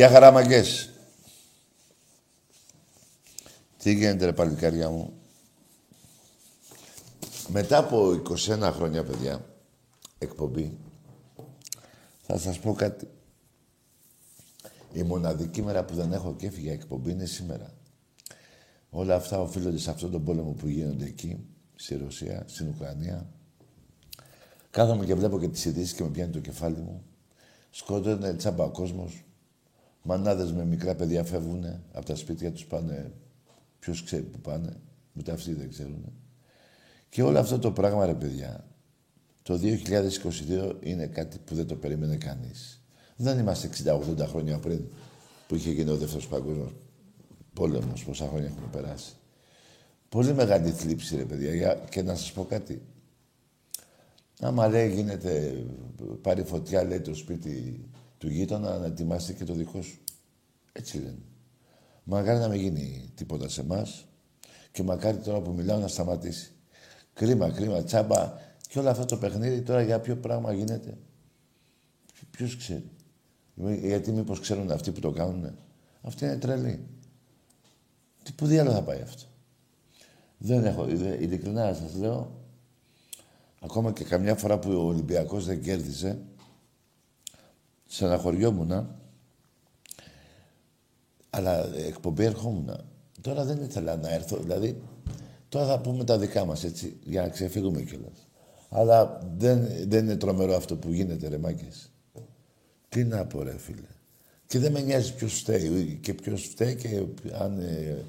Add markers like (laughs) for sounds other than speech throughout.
Γεια χαράμαγκες. Τι γίνεται ρε παλικάρια μου. Μετά από 21 χρόνια, παιδιά, εκπομπή, θα σας πω κάτι. Η μοναδική μέρα που δεν έχω κέφι για εκπομπή είναι σήμερα. Όλα αυτά οφείλονται σε αυτόν τον πόλεμο που γίνονται εκεί, στη Ρωσία, στην Ουκρανία. Κάθομαι και βλέπω και τις ειδήσεις και με πιάνει το κεφάλι μου. Σκότωνε τσάμπα ο κόσμος. Μανάδες με μικρά παιδιά φεύγουν από τα σπίτια τους πάνε. Ποιος ξέρει που πάνε. Ούτε αυτοί δεν ξέρουν. Και όλο αυτό το πράγμα, ρε παιδιά, το 2022 είναι κάτι που δεν το περίμενε κανείς. Δεν είμαστε 60-80 χρόνια πριν που είχε γίνει ο δεύτερος παγκόσμιος πόλεμος, πόσα χρόνια έχουμε περάσει. Πολύ μεγάλη θλίψη, ρε παιδιά. Και να σας πω κάτι. Άμα λέει γίνεται, πάρει φωτιά, λέει το σπίτι του γείτονα, να ετοιμάσει και το δικό σου. Έτσι λένε. Μακάρι να μην γίνει τίποτα σε εμάς και μακάρι τώρα που μιλάω να σταματήσει. Κρίμα, κρίμα, τσάμπα. Και όλο αυτό το παιχνίδι τώρα για ποιο πράγμα γίνεται. Ποιος ξέρει. Γιατί μήπως ξέρουν αυτοί που το κάνουν. Αυτοί είναι τρελοί. Τι που διάλογο θα πάει αυτό. Δεν έχω, ειλικρινά σας λέω, ακόμα και καμιά φορά που ο Ολυμπιακός δεν κέρδισε, στεναχωριόμουν, αλλά εκπομπή ερχόμουν. Τώρα δεν ήθελα να έρθω, δηλαδή, τώρα θα πούμε τα δικά μας, έτσι, για να ξεφύγουμε κιόλας. Αλλά δεν, δεν είναι τρομερό αυτό που γίνεται, ρε μάκες. Τι να πω, ρε φίλε. Και δεν με νοιάζει ποιος φταίει και ποιος φταίει και αν ε,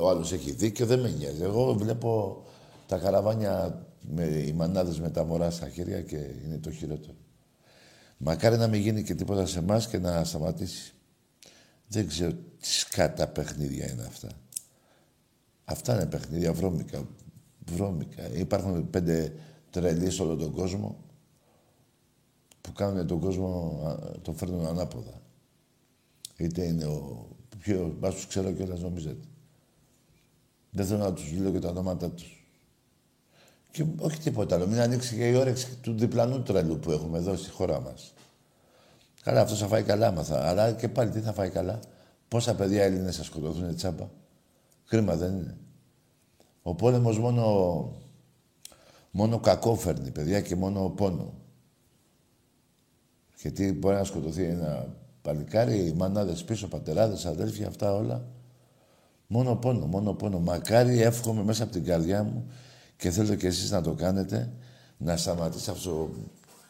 ο άλλος έχει δίκιο, δεν με νοιάζει. Εγώ βλέπω τα καραβάνια με οι μανάδες με τα μωρά στα χέρια και είναι το χειρότερο. Μακάρι να μην γίνει και τίποτα σε εμάς και να σταματήσει. Δεν ξέρω τι σκάτα παιχνίδια είναι αυτά. Αυτά είναι παιχνίδια βρώμικα. Βρώμικα. Υπάρχουν πέντε τρελοί σε όλο τον κόσμο που κάνουν τον κόσμο, το φέρνουν ανάποδα. Είτε είναι ο πιο... Μας τους ξέρω κιόλας νομίζετε. Δεν θέλω να τους λέω και τα ονόματα τους. Και όχι τίποτα άλλο. Μην ανοίξει και η όρεξη του διπλανού τρελού που έχουμε εδώ στη χώρα μας. Καλά, αυτός θα φάει καλά, μαθα. Αλλά και πάλι τι θα φάει καλά; Πόσα παιδιά Έλληνες θα σκοτωθούν τσάμπα; Κρίμα δεν είναι. Ο πόλεμος μόνο, μόνο κακό φέρνει, παιδιά, και μόνο πόνο. Γιατί μπορεί να σκοτωθεί ένα παλικάρι, οι μανάδες πίσω, πατεράδες, αδέλφια, αυτά όλα. Μόνο πόνο, μόνο πόνο. Μακάρι εύχομαι μέσα από την καρδιά μου και θέλω και εσείς να το κάνετε, να σταματήσει αυτό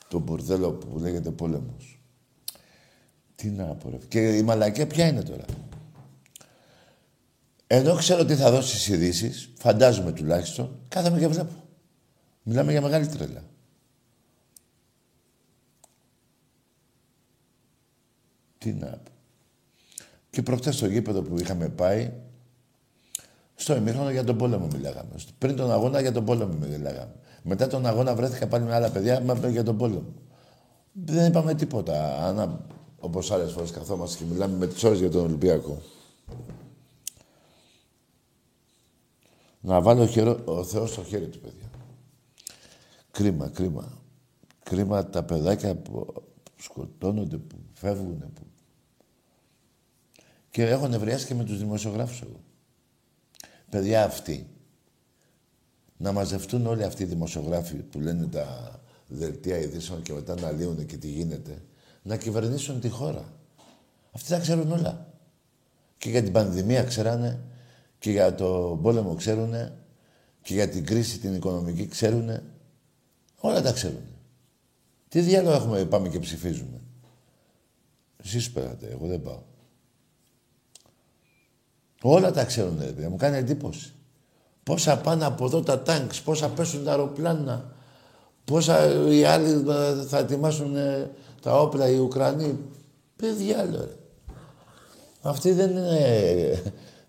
το μπουρδέλο που λέγεται πόλεμος. Τι να πω, ρε. Και η μαλακία ποια είναι τώρα; Ενώ ξέρω τι θα δώσει στις ειδήσεις, φαντάζομαι τουλάχιστον, κάθομαι και βλέπω. Μιλάμε για μεγάλη τρέλα. Τι να πω. Και προχτές στο γήπεδο που είχαμε πάει, στο ημίχρονο για τον πόλεμο μιλάγαμε. Πριν τον αγώνα για τον πόλεμο μιλάγαμε. Μετά τον αγώνα βρέθηκα πάλι με άλλα παιδιά με για τον πόλεμο. Δεν είπαμε τίποτα. Άνα, όπως άλλες φορές καθόμαστε και μιλάμε με τις ώρες για τον Ολυμπιακό. Να βάλω χερο... ο Θεός στο χέρι του, παιδιά. Κρίμα, κρίμα. Κρίμα τα παιδάκια που σκοτώνονται, που φεύγουν. Που... Και έχω νευριάσει και με τους δημοσιογράφους εγώ παιδιά αυτοί, να μαζευτούν όλοι αυτοί οι δημοσιογράφοι που λένε τα δελτία ειδήσεων και μετά να λύουν και τι γίνεται, να κυβερνήσουν τη χώρα. Αυτοί τα ξέρουν όλα. Και για την πανδημία ξέρανε, και για το πόλεμο ξέρουνε, και για την κρίση την οικονομική ξέρουνε. Όλα τα ξέρουν. Τι διάλογο έχουμε, πάμε και ψηφίζουμε. Εσείς πέρατε, εγώ δεν πάω. Όλα τα ξέρουν, ρε παιδιά. Μου κάνει εντύπωση. Πόσα πάνε από εδώ τα τάγκς, πόσα πέσουν τα αεροπλάνα, πόσα οι άλλοι θα ετοιμάσουν ε, τα όπλα, οι Ουκρανοί. Παιδιά, άλλο, ρε. Αυτοί δεν είναι ε,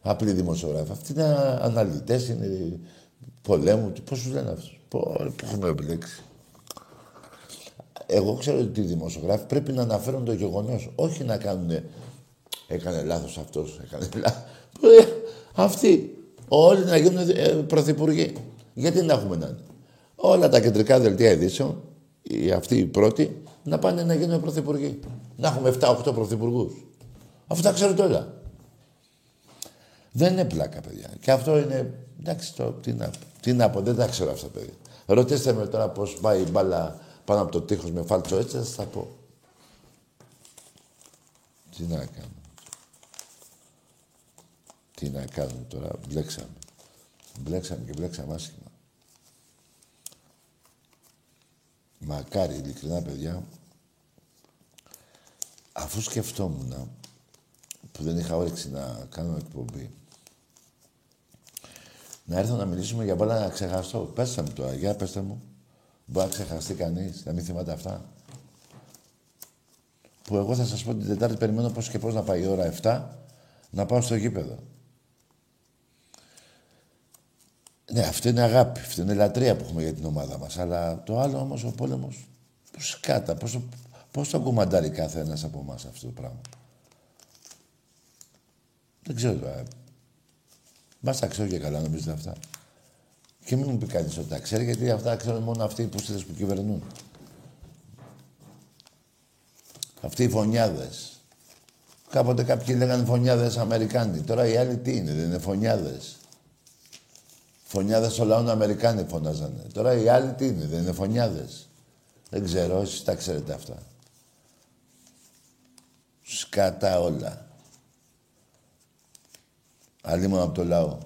απλοί δημοσιογράφοι. Αυτοί είναι αναλυτές, είναι πολέμου. Πώς τους λένε αυτούς. Πώ έχουμε επιλέξει. Εγώ ξέρω ότι οι δημοσιογράφοι πρέπει να αναφέρουν το γεγονός, όχι να κάνουν. Έκανε λάθος αυτός, έκανε λάθο. Ε, αυτοί όλοι να γίνουν ε, πρωθυπουργοί. Γιατί να έχουμε να Όλα τα κεντρικά δελτία ειδήσεων, οι αυτοί οι πρώτοι, να πάνε να γίνουν πρωθυπουργοί. Να έχουμε 7-8 πρωθυπουργούς. Αφού τα ξέρω τώρα. Δεν είναι πλάκα, παιδιά. Και αυτό είναι... Εντάξει, το, τι, να, τι να πω, δεν τα ξέρω αυτά, παιδιά. Ρωτήστε με τώρα πώς πάει η μπάλα πάνω από το τείχος με φάλτσο έτσι, θα σας τα πω. Τι να κάνω. Τι να κάνουμε τώρα, μπλέξαμε. Μπλέξαμε και μπλέξαμε άσχημα. Μακάρι, ειλικρινά, παιδιά, αφού σκεφτόμουν που δεν είχα όρεξη να κάνω εκπομπή, να έρθω να μιλήσουμε για μπάλα να ξεχαστώ. Πέστε μου τώρα, για πέστε μου. Μπορεί να ξεχαστεί κανείς, να μην θυμάται αυτά. Που εγώ θα σας πω την Τετάρτη περιμένω πώς και πώς να πάει η ώρα 7, να πάω στο γήπεδο. Ναι, αυτή είναι αγάπη, αυτή είναι λατρεία που έχουμε για την ομάδα μας. Αλλά το άλλο όμως ο πόλεμος, πώς σκάτα, πώς, πώς το κουμαντάρει κάθε ένας από εμάς αυτό το πράγμα. Δεν ξέρω τώρα. Μας τα ξέρω και καλά νομίζετε αυτά. Και μην μου πει κανείς ότι τα ξέρει, γιατί αυτά ξέρουν μόνο αυτοί που που κυβερνούν. Αυτοί οι φωνιάδες. Κάποτε κάποιοι λέγανε φωνιάδες Αμερικάνοι. Τώρα οι άλλοι τι είναι, δεν είναι φωνιάδες. Φωνιάδες στο λαό Αμερικάνοι φωνάζανε. Τώρα οι άλλοι τι είναι, δεν είναι φωνιάδες. Δεν ξέρω, εσείς τα ξέρετε αυτά. Σκάτα όλα. Αλλήμον από το λαό.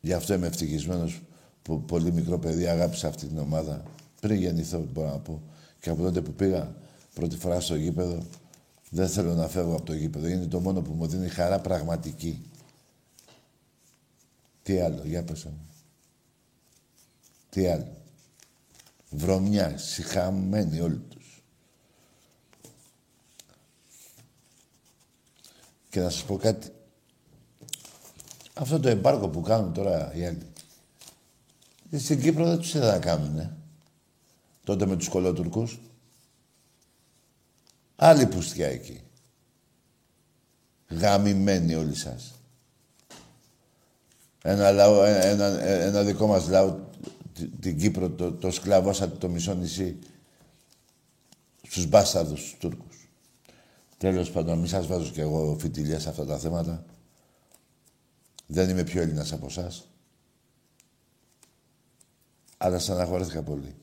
Γι' αυτό είμαι ευτυχισμένος που πολύ μικρό παιδί αγάπησα αυτή την ομάδα. Πριν γεννηθώ, μπορώ να πω. Και από τότε που πήγα πρώτη φορά στο γήπεδο, δεν θέλω να φεύγω από το γήπεδο. Είναι το μόνο που μου δίνει χαρά πραγματική. Τι άλλο, για πες μου. Τι άλλο. Βρωμιά, συχαμένοι όλοι τους. Και να σας πω κάτι. Αυτό το εμπάρκο που κάνουν τώρα οι άλλοι. Στην Κύπρο δεν τους είδα να κάνουνε. Τότε με τους κολότουρκους. Άλλη πουστιά εκεί. Γαμημένοι όλοι σας. Ένα, λαό, ένα, ένα δικό μας λαό, την Κύπρο, το, το σκλαβώσατε το μισό νησί στους μπάσταρδους τους Τούρκους. Τέλος πάντων, μην σας βάζω κι εγώ φιτιλιά σε αυτά τα θέματα. Δεν είμαι πιο Έλληνας από εσάς. Αλλά στεναχωρέθηκα πολύ.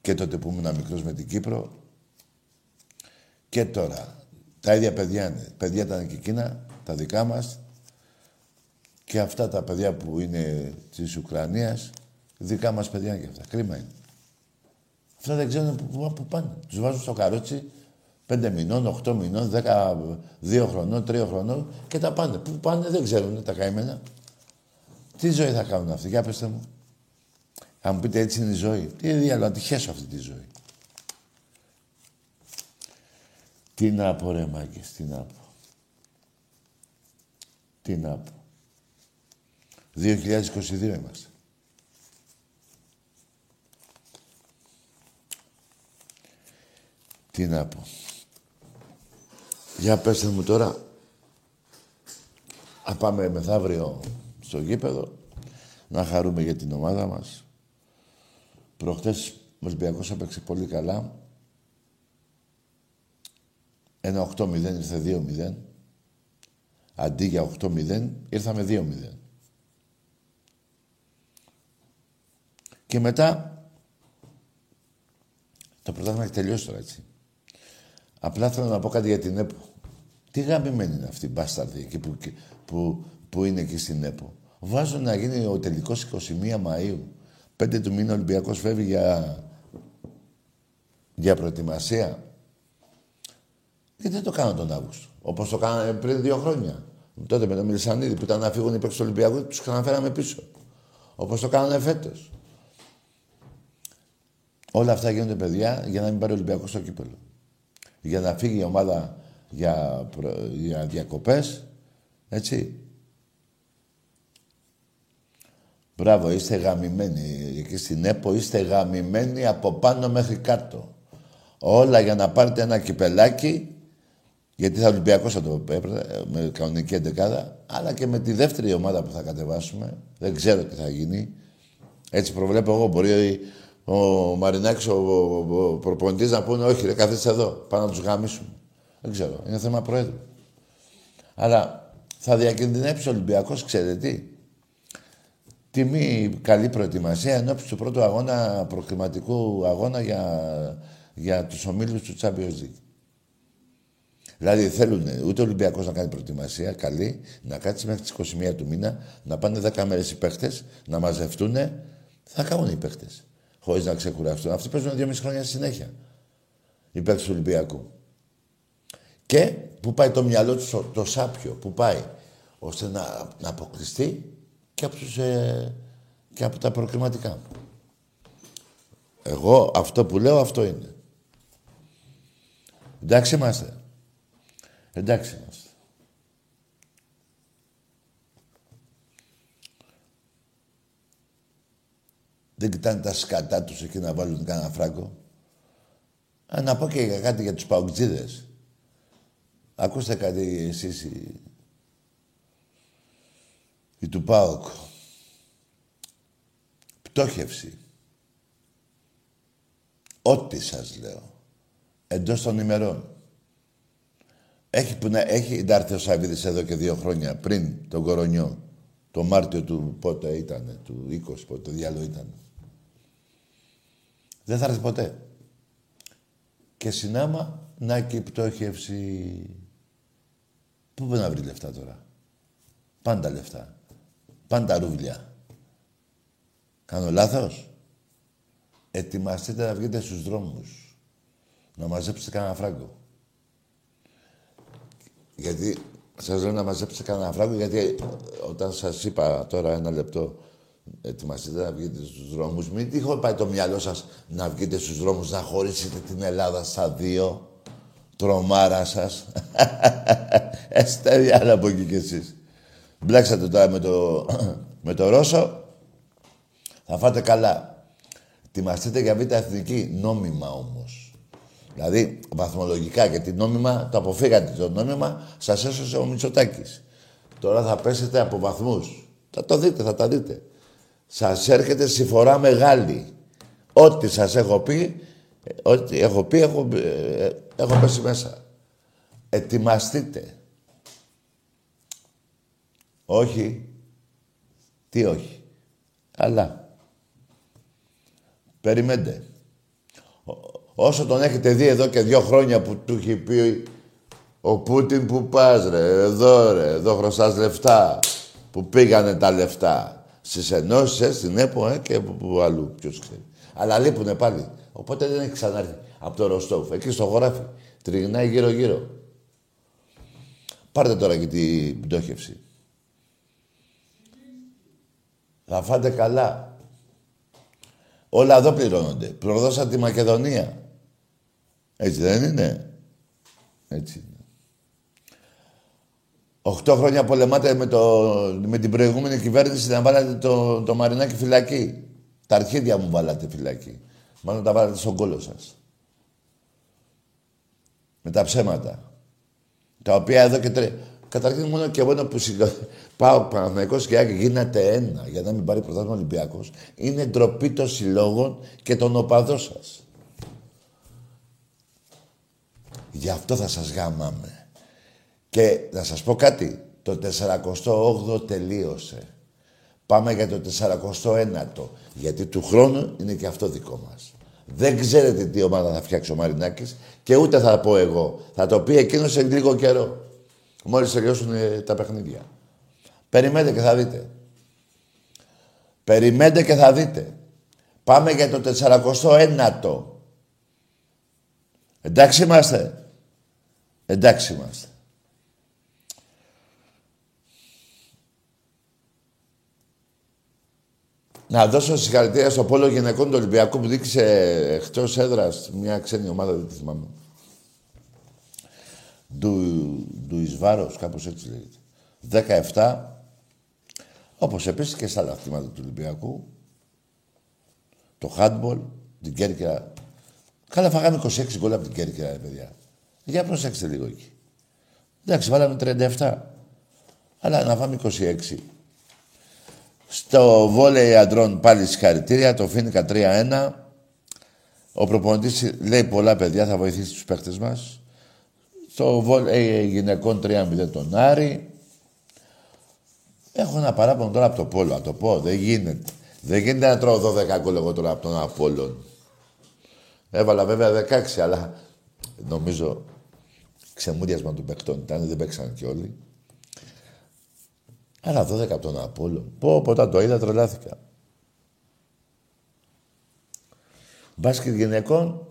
Και τότε που ήμουν μικρός με την Κύπρο και τώρα. Τα ίδια παιδιά είναι. Παιδιά ήταν και εκείνα, τα δικά μας, και αυτά τα παιδιά που είναι της Ουκρανίας, δικά μας παιδιά και αυτά. Κρίμα είναι. Αυτά δεν ξέρουν που, που πάνε. Τους βάζουν στο καρότσι πέντε μηνών, οχτώ μηνών, δέκα, δύο χρονών, τρία χρονών και τα πάνε. Πού πάνε δεν ξέρουν τα καημένα. Τι ζωή θα κάνουν αυτοί, για πετε μου. Αν μου πείτε έτσι είναι η ζωή. Τι διάλογο, να τη χέσω αυτή τη ζωή. Τι να πω ρε μάγκες, τι να πω. Τι να πω. 2022 είμαστε. Τι να πω. Για πέστε μου τώρα. Να πάμε μεθαύριο στο γήπεδο. Να χαρούμε για την ομάδα μας. Προχτές ο Ολυμπιακός έπαιξε πολύ καλά. Ένα 8-0 ήρθε 2-0. Αντί για 8-0 ήρθαμε 2-0. Και μετά το πρωτάθλημα έχει τελειώσει τώρα έτσι. Απλά θέλω να πω κάτι για την ΕΠΟ. Τι γαμημένη είναι αυτή η μπάσταρδη εκεί που, που, που είναι εκεί στην ΕΠΟ. Βάζω να γίνει ο τελικός 21 Μαΐου. Πέντε του μήνα ο Ολυμπιακός φεύγει για, για προετοιμασία. Γιατί δεν το κάνω τον Αύγουστο. Όπως το κάνανε πριν δύο χρόνια. Τότε με τον Μιλισανίδη που ήταν να φύγουν οι παίκτες του Ολυμπιακού, τους ξαναφέραμε πίσω. Όπως το κάνανε φέτος. Όλα αυτά γίνονται παιδιά για να μην πάρει ο Ολυμπιακός στο κύπελο. Για να φύγει η ομάδα για, για διακοπές, έτσι. Μπράβο, είστε γαμημένοι. Εκεί στην ΕΠΟ είστε γαμημένοι από πάνω μέχρι κάτω. Όλα για να πάρετε ένα κυπελάκι, γιατί θα Ολυμπιακός θα το έπρεπε με κανονική εντεκάδα, αλλά και με τη δεύτερη ομάδα που θα κατεβάσουμε. Δεν ξέρω τι θα γίνει. Έτσι προβλέπω εγώ. Μπορεί ο Μαρινάκης, ο, ο, ο προπονητής να πούνε όχι ρε καθίστε εδώ, πάνω να τους γαμίσουμε. Δεν ξέρω, είναι θέμα Προέδρου. Αλλά θα διακινδυνεύσει ο Ολυμπιακός, ξέρετε τι; Τιμή καλή προετοιμασία ενώπιση του πρώτου αγώνα, προκληματικού αγώνα για, για τους ομίλους του Champions League. Δηλαδή θέλουν ούτε ο Ολυμπιακός να κάνει προετοιμασία καλή, να κάτσει μέχρι τις 21 του μήνα, να πάνε 10 μέρες οι παίχτες, να μαζευτούν, θα κάνουν οι παίχτες. Χωρίς να ξεκουραστούν. Αυτοί παίζουν 2,5 χρόνια συνέχεια. Οι παίχτες του Ολυμπιακού. Και που πάει το μυαλό τους το σάπιο, που πάει, ώστε να, να αποκλειστεί και από, τους, ε, και από τα προκριματικά. Εγώ αυτό που λέω αυτό είναι. Εντάξει είμαστε. Εντάξει είμαστε. Δεν κοιτάνε τα σκατά τους εκεί να βάλουν κανένα φράγκο. Α, να πω και κάτι για τους παουτζίδες. Ακούστε κάτι εσείς οι, οι του ΠΑΟΚ. Πτώχευση. Ό,τι σας λέω. Εντός των ημερών. Έχει, που να, έχει έρθει ο Σαββίδης εδώ και δύο χρόνια πριν τον κορονιό. Το Μάρτιο του πότε ήταν, του 20, πότε διάλογο ήταν. Δεν θα έρθει ποτέ. Και συνάμα να και η πτώχευση. Πού μπορεί να βρει λεφτά τώρα; Πάντα λεφτά. Πάντα ρούβλια. Κάνω λάθος; Ετοιμαστείτε να βγείτε στους δρόμους. Να μαζέψετε κανένα φράγκο. Γιατί σας λέω να μαζέψετε κανένα φράγκο, γιατί όταν σας είπα τώρα ένα λεπτό, ετοιμαστείτε να βγείτε στους δρόμους, μην τυχόν πάει το μυαλό σας να βγείτε στους δρόμους, να χωρίσετε την Ελλάδα στα δύο. Τρομάρα σας. (laughs) Εστέρια άλλα από εκεί κι εσείς. Μπλέξατε τώρα με το, (clears throat) με το Ρώσο. Θα φάτε καλά. Ετοιμαστείτε για β' εθνική. Νόμιμα όμως. Δηλαδή, βαθμολογικά, γιατί νόμιμα, το αποφύγατε το νόμιμα, σας έσωσε ο Μητσοτάκης. Τώρα θα πέσετε από βαθμούς. Θα το δείτε, θα τα δείτε. Σας έρχεται συμφορά μεγάλη. Ό,τι σας έχω πει, ό,τι έχω πει, έχω, ε, έχω πέσει μέσα. Ετοιμαστείτε. Όχι. Τι όχι. Αλλά. Περιμένετε. Όσο τον έχετε δει εδώ και δύο χρόνια που του έχει πει ο Πούτιν που πας ρε, εδώ ρε, εδώ χρωστάς λεφτά. Που πήγανε τα λεφτά. Στις ενώσεις, ε, στην ΕΠΟ ε, και που, που αλλού, ποιος ξέρει. Αλλά λείπουνε πάλι. Οπότε δεν έχει ξανάρθει από το Ροστόφ. Εκεί στο χωράφι. Τριγνάει γύρω-γύρω. Πάρτε τώρα και την πτώχευση. Θα φάτε καλά. Όλα εδώ πληρώνονται. Προδώσαν τη Μακεδονία. Έτσι δεν είναι; Έτσι είναι. Οχτώ χρόνια πολεμάτε με, το, με την προηγούμενη κυβέρνηση να βάλατε το, το Μαρινάκι φυλακή. Τα αρχίδια μου βάλατε φυλακή. Μάλλον τα βάλατε στον κόλο σας. Με τα ψέματα. Τα οποία εδώ και τρε... Καταρχήν μόνο και εγώ που πάω Παναθηναϊκός και Άκη γίνεται ένα για να μην πάρει πρωτάθλημα Ολυμπιακός. Είναι ντροπή των συλλόγων και των οπαδών σας. Γι' αυτό θα σας γάμαμε. Και να σας πω κάτι. Το 48ο τελείωσε. Πάμε για το 49ο. Γιατί του χρόνου είναι και αυτό δικό μας. Δεν ξέρετε τι ομάδα θα φτιάξει ο Μαρινάκης και ούτε θα πω εγώ. Θα το πει εκείνος σε λίγο καιρό. Μόλις τελειώσουν ε, τα παιχνίδια. Περιμένετε και θα δείτε. Περιμένετε και θα δείτε. Πάμε για το 49ο. Εντάξει είμαστε. Εντάξει είμαστε. Να δώσω συγχαρητήρια στο πόλο γυναικών του Ολυμπιακού που δείξε εκτός έδρας μια ξένη ομάδα, δεν τη θυμάμαι. Του, του Ισβάρος, κάπως έτσι λέγεται. 17. Όπως επίσης και στα άλλα του Ολυμπιακού. Το handball, την Κέρκυρα. Καλά, φάγαμε 26 γκολ από την Κέρκυρα, παιδιά. Για προσέξτε λίγο εκεί. Εντάξει, βάλαμε 37. Αλλά να φάμε 26. Στο βόλεϊ αντρών πάλι συγχαρητήρια, το Φίνικα 3-1. Ο προπονητής λέει πολλά παιδιά, θα βοηθήσει τους παίχτες μας. Στο βολ, ε, γυναικών 3-0 τον Άρη. Έχω ένα παράπονο τώρα από το Πόλο, να το πω. Δεν γίνεται. Δεν γίνεται να τρώω 12 γκολ εγώ τώρα από τον Απόλλων. Έβαλα βέβαια 16, αλλά νομίζω ξεμούδιασμα των παιχτών ήταν, δεν παίξαν κι όλοι. Αλλά 12 από τον Απόλλων. Πω, πω, το είδα, τρελάθηκα. Μπάσκετ γυναικών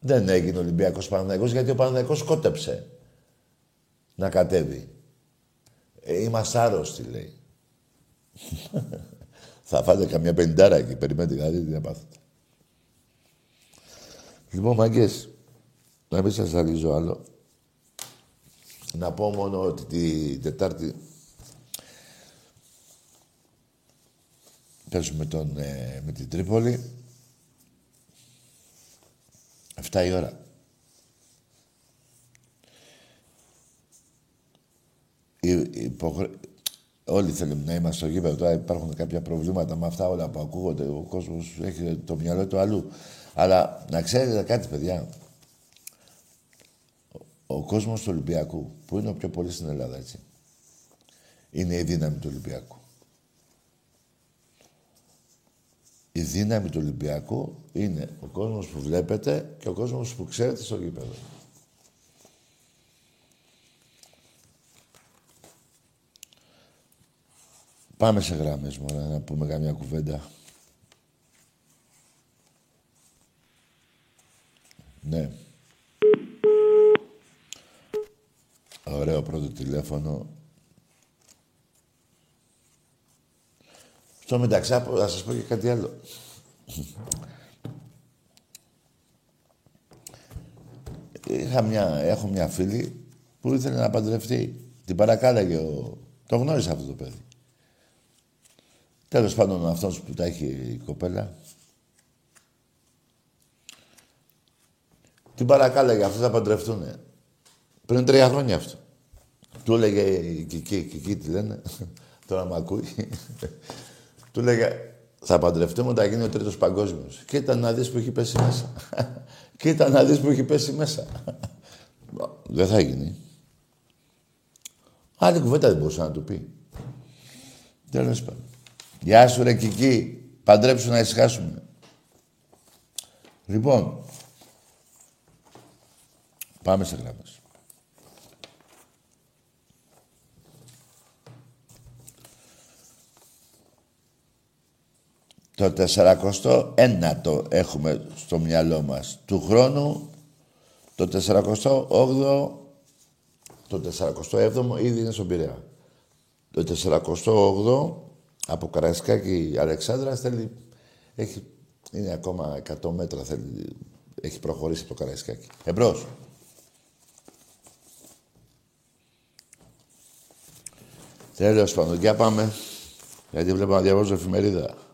δεν έγινε Ολυμπιακός Παναθηναϊκός γιατί ο Παναθηναϊκός κότεψε να κατέβει. Ε, είμαστε άρρωστοι, λέει. (laughs) Θα φάτε καμιά πεντάρα εκεί. Περιμένετε δηλαδή τι να πάθετε. Λοιπόν, μαγκές, να μην σας αρίζω άλλο. Να πω μόνο ότι την Τετάρτη παίζουμε τον, ε, με την Τρίπολη. 7 η ώρα. Όλοι θέλουμε να είμαστε στο γήπεδο. Τώρα υπάρχουν κάποια προβλήματα με αυτά όλα που ακούγονται. Ο κόσμος έχει το μυαλό του αλλού. Αλλά να ξέρετε κάτι, παιδιά. Ο κόσμος του Ολυμπιακού, που είναι ο πιο πολύ στην Ελλάδα, έτσι, είναι η δύναμη του Ολυμπιακού. Η δύναμη του Ολυμπιακού είναι ο κόσμος που βλέπετε και ο κόσμος που ξέρετε στο γήπεδο. Πάμε σε γράμμες, μωρά, να πούμε καμιά κουβέντα. Ναι. Ωραίο πρώτο τηλέφωνο. Στο μεταξύ, θα σας πω και κάτι άλλο. Είχα μια, έχω μια φίλη που ήθελε να παντρευτεί. Την παρακάλαγε ο... Το γνώρισα αυτό το παιδί. Τέλος πάντων αυτός που τα έχει η κοπέλα. Την παρακάλαγε, αυτοί θα παντρευτούνε. Πριν τρία χρόνια αυτό. Του έλεγε η Κική, Κική τι λένε, (laughs) τώρα με ακούει. Του λέγε, θα παντρευτούμε όταν γίνει ο τρίτος παγκόσμιος. Κοίτα να δεις που έχει πέσει μέσα. (laughs) Κοίτα να δεις που έχει πέσει μέσα. (laughs) δεν θα γίνει. Άλλη κουβέντα δεν μπορούσε να του πει. Τέλος πάντων. Γεια σου ρε Κική. Παντρέψου να ησυχάσουμε. Λοιπόν, πάμε σε γράμμες. Το 401 έχουμε στο μυαλό μας. Του χρόνου το 408 το 407ο ήδη είναι στον Πειραιά. Το 408 από Καραϊσκάκη Αλεξάνδρα θέλει, έχει, είναι ακόμα 100 μέτρα, θέλει, έχει προχωρήσει το Καραϊσκάκη. Εμπρός. Τέλος πάντων, για πάμε. Γιατί βλέπω να διαβάζω εφημερίδα.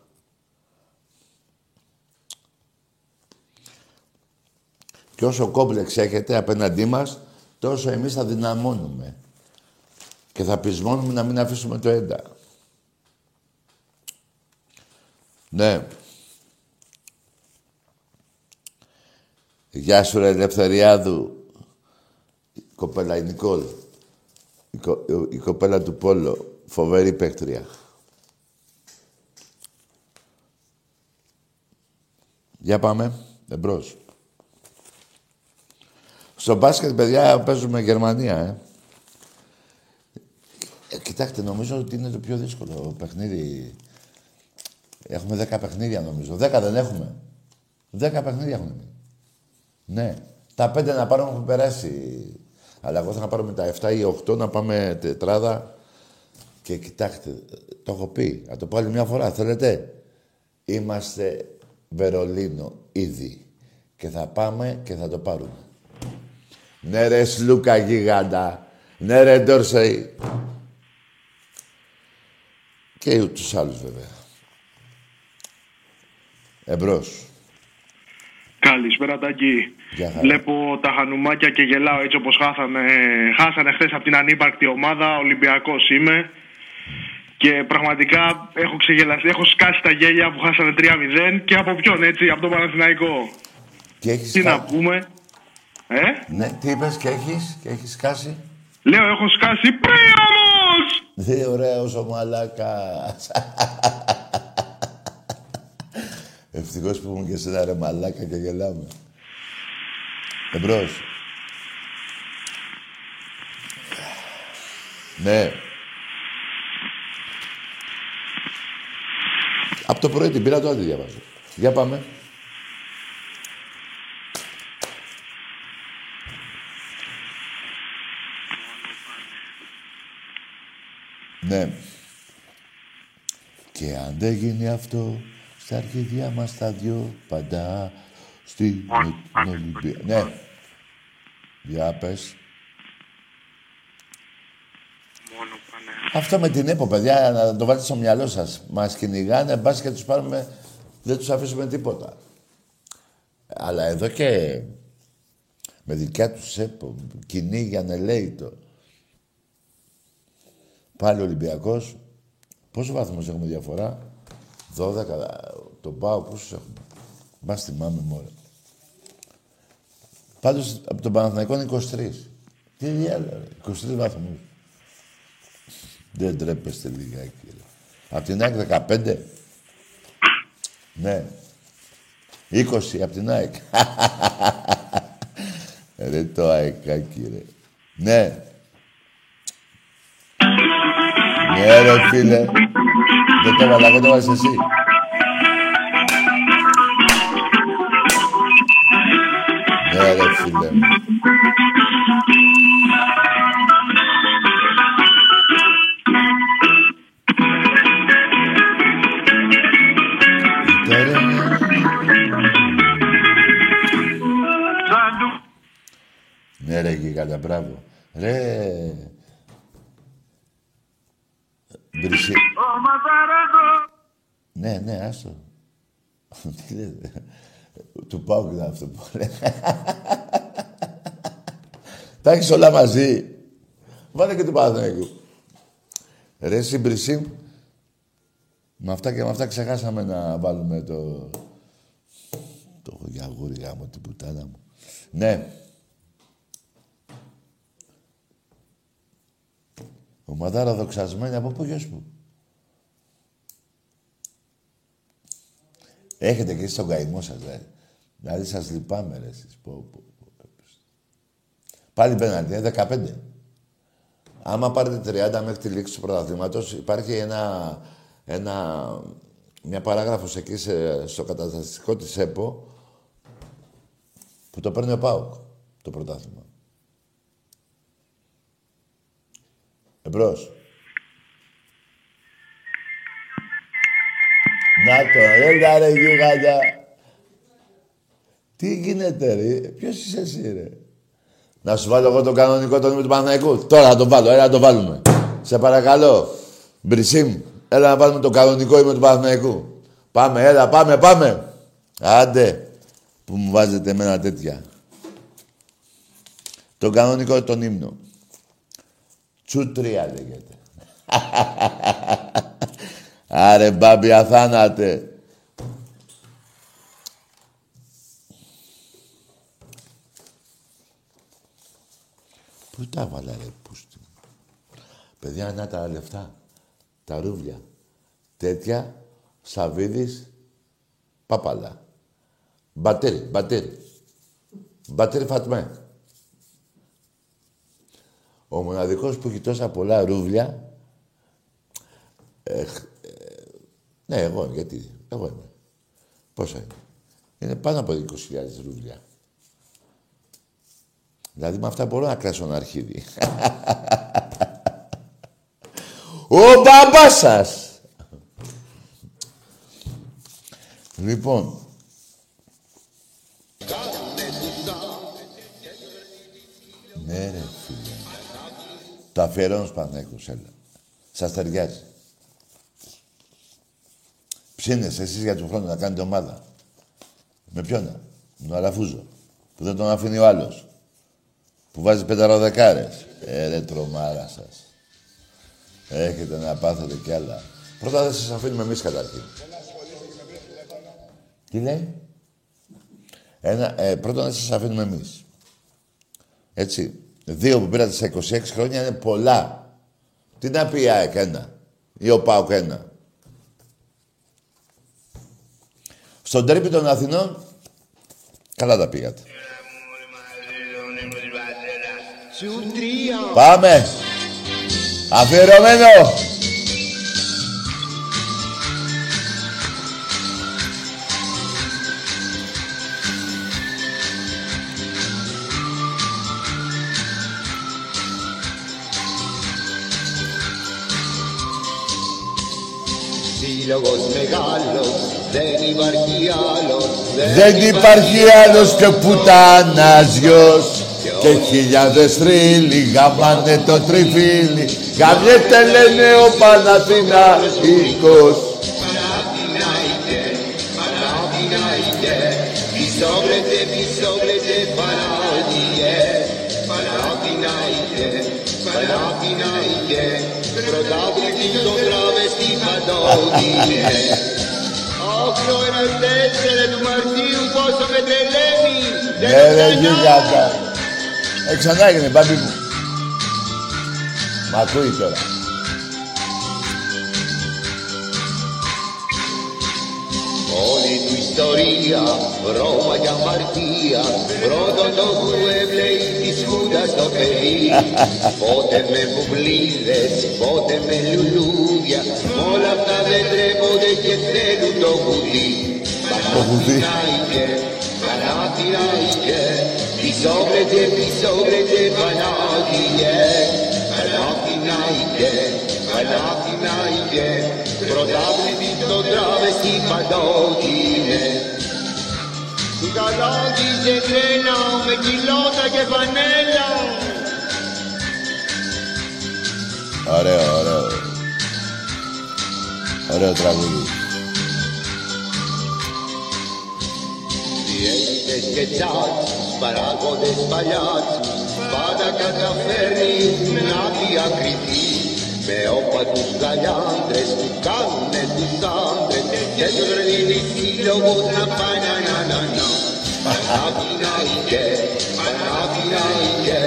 Και όσο κόμπλεξ έχετε απέναντί μας, τόσο εμείς θα δυναμώνουμε. Και θα πεισμώνουμε να μην αφήσουμε το έντα. Ναι. Γεια σου ρε Ελευθεριάδου. Η κοπέλα η Νικόλ. Η, η κοπέλα του Πόλο. Φοβερή παίκτρια. Για πάμε. Εμπρός. Στο μπάσκετ, παιδιά, παίζουμε Γερμανία, ε. ε. Κοιτάξτε, νομίζω ότι είναι το πιο δύσκολο παιχνίδι. Έχουμε δέκα παιχνίδια, νομίζω. Δέκα δεν έχουμε. Δέκα παιχνίδια έχουμε. Ναι. Τα πέντε να πάρουμε έχουν περάσει. Αλλά εγώ θα να πάρουμε τα 7 ή 8 να πάμε τετράδα. Και κοιτάξτε, το έχω πει. Να το πω άλλη μια φορά. Θέλετε; Είμαστε Βερολίνο ήδη. Και θα πάμε και θα το πάρουμε. Ναι ρε Σλούκα γίγαντα. Ναι ρε Ντόρσεϊ. Και τους άλλους βέβαια. Εμπρός. Καλησπέρα Τάκη. Βλέπω τα χανουμάκια και γελάω έτσι όπως χάσανε, χάσανε χθες από την ανύπαρκτη ομάδα. Ολυμπιακός είμαι. Και πραγματικά έχω ξεγελαστεί, έχω σκάσει τα γέλια που χάσανε 3-0 και από ποιον έτσι, από τον Παναθηναϊκό. Και έχεις Τι να πούμε. Ε; Ναι, τι είπες και έχεις, και έχεις σκάσει; Λέω, έχω σκάσει πρίαμος! Δεν ωραίος ο μαλάκας. (laughs) Ευτυχώς που ήμουν και σε ένα ρε μαλάκα και γελάμε. Εμπρός. Ναι. Από το πρωί την πήρα, τώρα τη διαβάζω. Για πάμε. Ναι. Και αν δεν γίνει αυτό, στα αρχίδια μας τα δυο, παντά στην Ολυμπία. Ναι. Για πες. Αυτό με την ΕΠΟ, παιδιά, να το βάλετε στο μυαλό σας. Μας κυνηγάνε, μπας και τους πάρουμε, δεν τους αφήσουμε τίποτα. Αλλά εδώ και με δικιά τους ΕΠΟ, κυνήγανε, λέει το. Πάλι ο Ολυμπιακός. Πόσο βαθμούς έχουμε διαφορά; 12. Τον πάω πόσους έχουμε; Μπας θυμάμαι μόνο. Πάντως από τον Παναθηναϊκό είναι 23. Τι διάλογο, 23 βαθμούς. Δεν τρέπεστε λιγάκι. Ρε. Απ' την ΑΕΚ 15. Ναι. 20 απ' την ΑΕΚ. (laughs) ρε το αεκάκι ρε. Ναι. Ναι ρε φίλε. Δεν το έβαλα, εγώ το έβαλες εσύ. Ναι ρε φίλε μου. Ναι ρε γίγαντα, μπράβο. Ρε... Μπρισί. Ναι, ναι, άστο. (laughs) Τι λέτε. Του πάω και αυτό που λέει. (laughs) Τα έχεις όλα μαζί. Βάλε και του Παναθηναϊκού. Ρε σύμπριση. Με αυτά και με αυτά ξεχάσαμε να βάλουμε το... Το γιαγούρι γάμο την πουτάνα μου. Ναι. Ομαδάρα δοξασμένη από πού γιος μου. Έχετε και εσείς τον καημό σας, ρε. Δηλαδή σας λυπάμαι, ρε, εσείς. Πω, πω, πω. Πάλι πέναλτι, είναι 15. Άμα πάρετε 30 μέχρι τη λήξη του πρωταθλήματος, υπάρχει ένα, ένα, μια παράγραφος εκεί σε, στο καταστατικό της ΕΠΟ που το παίρνει ο ΠΑΟΚ, το πρωτάθλημα. Εμπρός. Να το, έλα ρε γίγαντα. Τι γίνεται ρε, ποιος είσαι εσύ ρε. Να σου βάλω εγώ τον κανονικό τον του Παναθηναϊκού. Τώρα θα τον βάλω, έλα να τον βάλουμε. Σε παρακαλώ. Μπρισίμ, έλα να βάλουμε τον κανονικό είμαι του Παναθηναϊκού. Πάμε, έλα, πάμε, πάμε. Άντε, που μου βάζετε εμένα τέτοια. Τον κανονικό τον ύμνο. Τσουτρία λέγεται. Άρε μπάμπι αθάνατε. Πού τα βάλα ρε πούστη. Παιδιά, να τα λεφτά. Τα ρούβλια. Τέτοια, Σαβίδης, Παπαλά. Μπατέρι, μπατέρι. Μπατέρι Φατμέ. Ο μοναδικός που έχει τόσα πολλά ρούβλια... Ε, ε, ναι, εγώ, γιατί. Εγώ είμαι. Πόσα είναι; Είναι πάνω από 20.000 ρούβλια. Δηλαδή με αυτά μπορώ να κράσω ένα αρχίδι. Ο μπαμπάς σας! λοιπόν, ναι ρε φίλε. Το αφιερώνω στους Παναθηναϊκούς, έλα. Σας ταιριάζει. Ψήνεσαι εσείς για τον χρόνο να κάνετε ομάδα; Με ποιον, με τον Αραφούζο. Που δεν τον αφήνει ο άλλος. Που βάζει πενταροδεκάρες. Ε, ρε τρομάρα σας. Έχετε να πάθετε κι άλλα. Πρώτα δεν σας αφήνουμε εμείς καταρχήν. Τι λέει; Ένα, ε, πρώτον να σας αφήνουμε εμείς. Έτσι. Δύο που πήρατε σε 26 χρόνια είναι πολλά. Τι να πει η ΑΕΚ ένα ή ο ΠΑΟΚ ένα; Στον τρίπη των Αθηνών, καλά τα πήγατε. Πάμε. Αφιερωμένο. Σύλλογος μεγάλος, δεν υπάρχει άλλος Δεν υπάρχει άλλος και πουτάνας γιος. Και χιλιάδες θρύλοι γαμάνε το τριφύλι. Γαμιέται λένε ο Παναθηναϊκός με τρελαίνει Ναι ρε γίγαντα Ε, ξανά έγινε μπάμπι μου. Μ' ακούει τώρα. Όλη του ιστορία, Ρώμα για αμαρτία Πρώτον το κουέβλεϊ της Χούντας το παιδί (laughs) Πότε με βουβλίδες, πότε με λουλούδια Μ' όλα αυτά δεν τρέπονται και θέλουν το κουδί Παναθηναϊκέ, Παναθηναϊκέ Πισόβρετε, πισόβρετε Πανάθηναϊκέ Παναθηναϊκέ, Παναθηναϊκέ Πρωτάβλητη το τράβεστη παντότινε Τι καλόγιζε τρένα με κιλότα και φανέλα Ωραίο, ωραίο Ωραίο τραγούδι Διέγητες και τσάτσους, παράγοντες παλιάτσους Πάντα καταφέρνει να διακριθεί Με όπατους γαλιάντρες που κάνουνε τους άντρες Και τους ρεδίνει σύλλογους να πάει να να να να Παναθηναϊκέ, Παναθηναϊκέ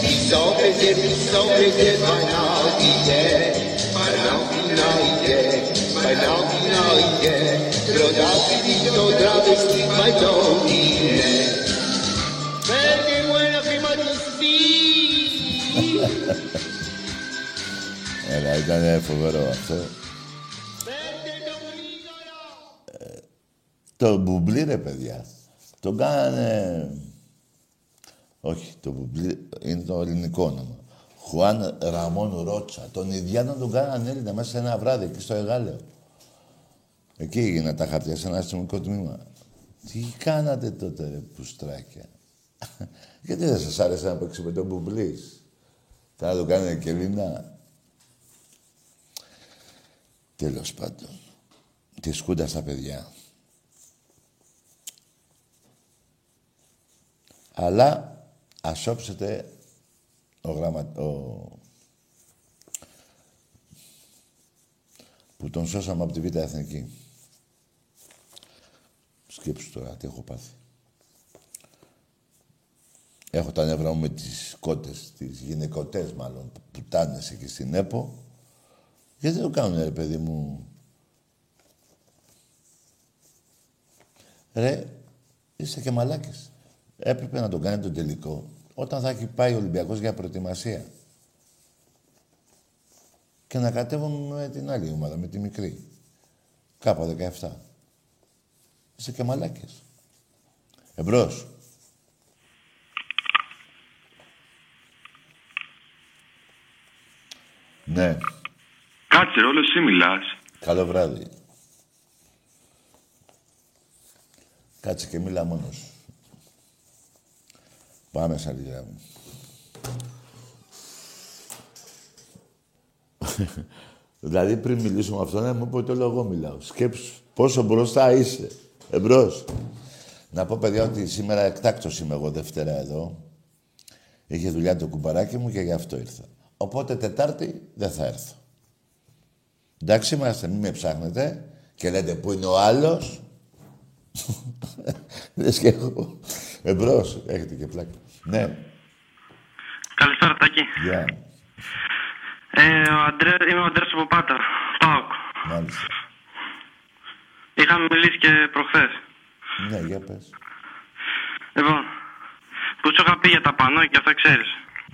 Πισόβρετε, πισόβρετε Παναθηναϊκέ Παναθηναϊκέ, Παναθηναϊκέ Πρωτάθλητη το τράβεστη παντώνινε Φέρτε μου ένα χρηματιστή Έλα, ήταν φοβερό αυτό. Φέρτε το γρήγορα Το μπουμπλί ρε παιδιά. Τον κάνανε Όχι, το μπουμπλί είναι το ελληνικό όνομα. Χουάν Ραμόν Ρότσα. Τον Ιδιάνο τον κάνανε Έλληνα μέσα σε ένα βράδυ εκεί στο Εγάλεο Εκεί έγιναν τα χαρτιά σε ένα αστυνομικό τμήμα. Τι κάνατε τότε, ρε, πουστράκια; (laughs) Γιατί δεν σας άρεσε να παίξει με τον Μπουμπλής; Θα να το κάνετε και Ελλήνα. Τέλος πάντων. Τη σκούντα στα παιδιά. Αλλά ας όψετε ο γραμμα... ο... που τον σώσαμε από τη Β' Εθνική. Σκέψου τώρα τι έχω πάθει. Έχω τα νεύρα μου με τις κότες, τις γυναικωτές μάλλον, πουτάνες εκεί στην ΕΠΟ. Γιατί δεν το κάνουν, ρε παιδί μου; Ρε, είστε και μαλάκες. Έπρεπε να τον κάνει τον τελικό όταν θα έχει πάει ο Ολυμπιακός για προετοιμασία. Και να κατέβουμε με την άλλη ομάδα, με τη μικρή. Κάπα 17. Είστε και μαλάκες. Εμπρός. Ναι. Κάτσε, ρε, όλος εσύ μιλάς. Καλό βράδυ. Κάτσε και μίλα μόνος. σου. Πάμε σαν τη μου. (laughs) δηλαδή πριν μιλήσω με αυτόν, να μου πει όλο εγώ μιλάω. Σκέψου πόσο μπροστά είσαι. Εμπρός. Να πω παιδιά ότι σήμερα εκτάκτος είμαι εγώ Δευτέρα εδώ. Είχε δουλειά το κουμπαράκι μου και γι' αυτό ήρθα. Οπότε Τετάρτη δεν θα έρθω. Εντάξει είμαστε, μην με ψάχνετε και λέτε πού είναι ο άλλος; (laughs) Λες και εγώ. Εμπρός. Έχετε και πλάκα. Ναι. Καλησπέρα, Τάκη. Γεια. Ε, ο Αντρέ, είμαι ο Αντρέας από Πάτα. Πάοκ. Μάλιστα. Είχαμε μιλήσει και προχθές. Ναι, για πες. Λοιπόν, που σου είχα πει για τα πανό και αυτά ξέρεις.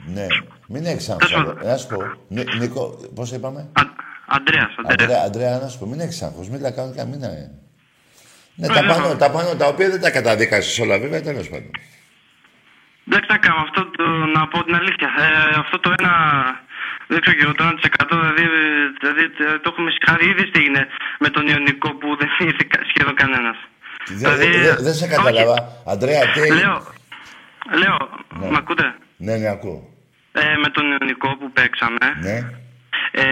Ναι. Μην έχεις άγχος. Τέλος αλλά- Να σου πω. Νι- Νίκο, πώς είπαμε; Α, Αντρέας, Αντρέας. Αντρέα, Αντρέα, να σου πω, μην έχεις άγχος. Μην τα κάνω καμίνα. Ε. Ναι, Ε, τα ναι, πάνω, ναι. τα πάνω, τα οποία δεν τα καταδίκασες όλα, βέβαια, τέλος πάντων. Εντάξει, να κάνω αυτό το, να πω την αλήθεια. Ε, αυτό το ένα, δεν ξέρω και εγώ, το 1% δηλαδή, δηλαδή ε, το έχουμε συγχαρεί ήδη τι έγινε με τον Ιωνικό που δεν ήρθε κα- σχεδόν κανένας. Δεν δε, δεν σε κατάλαβα. Αντρέα, τι... Όχι. Λέω, λέω, Ναι. μ' ακούτε, Ναι, ναι, ακούω. ε, με τον Ιωνικό που παίξαμε, Ναι. ε,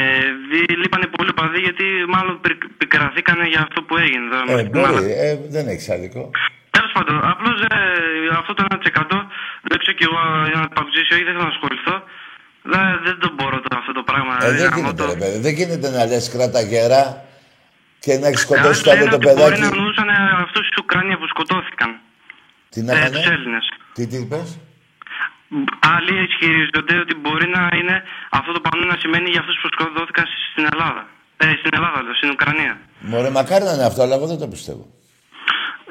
δι- λείπανε πολλοί παδί γιατί μάλλον πικ- πικραθήκανε για αυτό που έγινε. εδώ Ε, με την ομάδα. μπορεί, ε, δεν έχεις άδικο. Τέλος πάντων, απλώς ε, αυτό το 1% δεν ξέρω κι εγώ για να παγκοσμίσω ή δεν θέλω να ασχοληθώ. Δεν, δεν το μπορώ τώρα αυτό το πράγμα. Ε, δεν άμα γίνεται, το- ρε παιδί. Δεν γίνεται να λες κράτα γερά και να έχεις Ε, σκοτώσει άλλοι το άλλο λένε το ότι Μπορεί παιδάκι. να εννοούσαν αυτούς του Ουκρανία που σκοτώθηκαν. Τι να Ε, πάνε; τους Έλληνες. Τι, τι είπες; Άλλοι ισχυρίζονται ότι μπορεί να είναι αυτό το πανό να σημαίνει για αυτούς που σκοτώθηκαν στην Ελλάδα. Ε, στην Ελλάδα, λέω, στην Ουκρανία. Μωρέ, μακάρι να είναι αυτό, αλλά εγώ δεν το πιστεύω.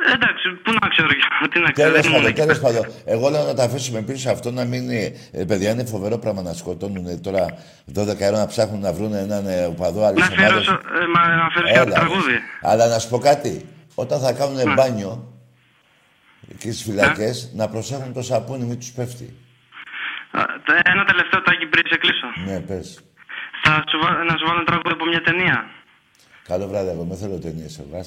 Ε, εντάξει, πού να ξέρω, τι να ξέρω. Τέλο δεν ήμουν πάντων, εκεί τέλο πέρα. πάντων. Εγώ λέω να τα αφήσουμε πίσω αυτό να μην. είναι- Ε, παιδιά, είναι φοβερό πράγμα να σκοτώνουν τώρα 12 ώρα να ψάχνουν να βρουν έναν ε, οπαδό άλλη Να αφιερώσω, ε, μα- να αφιερώσω και ένα τραγούδι. Αλλά να σου πω κάτι. Όταν θα κάνουν Ναι. μπάνιο εκεί στις φυλακές, να προσέχουν το σαπούνι, μην τους πέφτει. Α, τε- Ένα τελευταίο τάκι πριν σε κλείσω. Ναι, πες. Θα σου, βά- να σου βάλω ένα τραγούδι από μια ταινία. Καλό βράδυ, εγώ δεν θέλω ταινίε, εγώ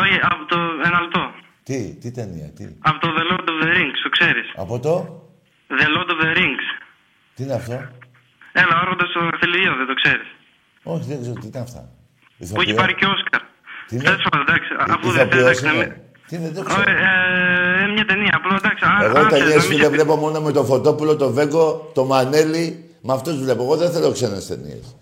Όχι, από το. Ένα λεπτό. Τι, τι ταινία, τι. Από το The Lord of the Rings, το ξέρεις. Από το; The Lord of the Rings. Τι είναι αυτό; Έλα, όρο στο θελείο, δεν το ξέρεις. Όχι, δεν ξέρω τι ήταν αυτά. Που έχει Ηθοποιό. πάρει και Όσκαρ. Τι είναι; Τέλο πάντων, εντάξει, αφού δεν Ηθοποιός θέλεις. εντάξει, να είναι. μην- Τι είναι, δεν Όχι, ξέρω. ε, είναι μια ταινία, απλώ εντάξει. αν- Εγώ αν ξέρεις, ταινίε να μην φίλε σε- βλέπω μόνο με το Φωτόπουλο, το Βέγκο, το Μανέλη. Με αυτούς βλέπω. Εγώ δεν θέλω ξένες ταινίες.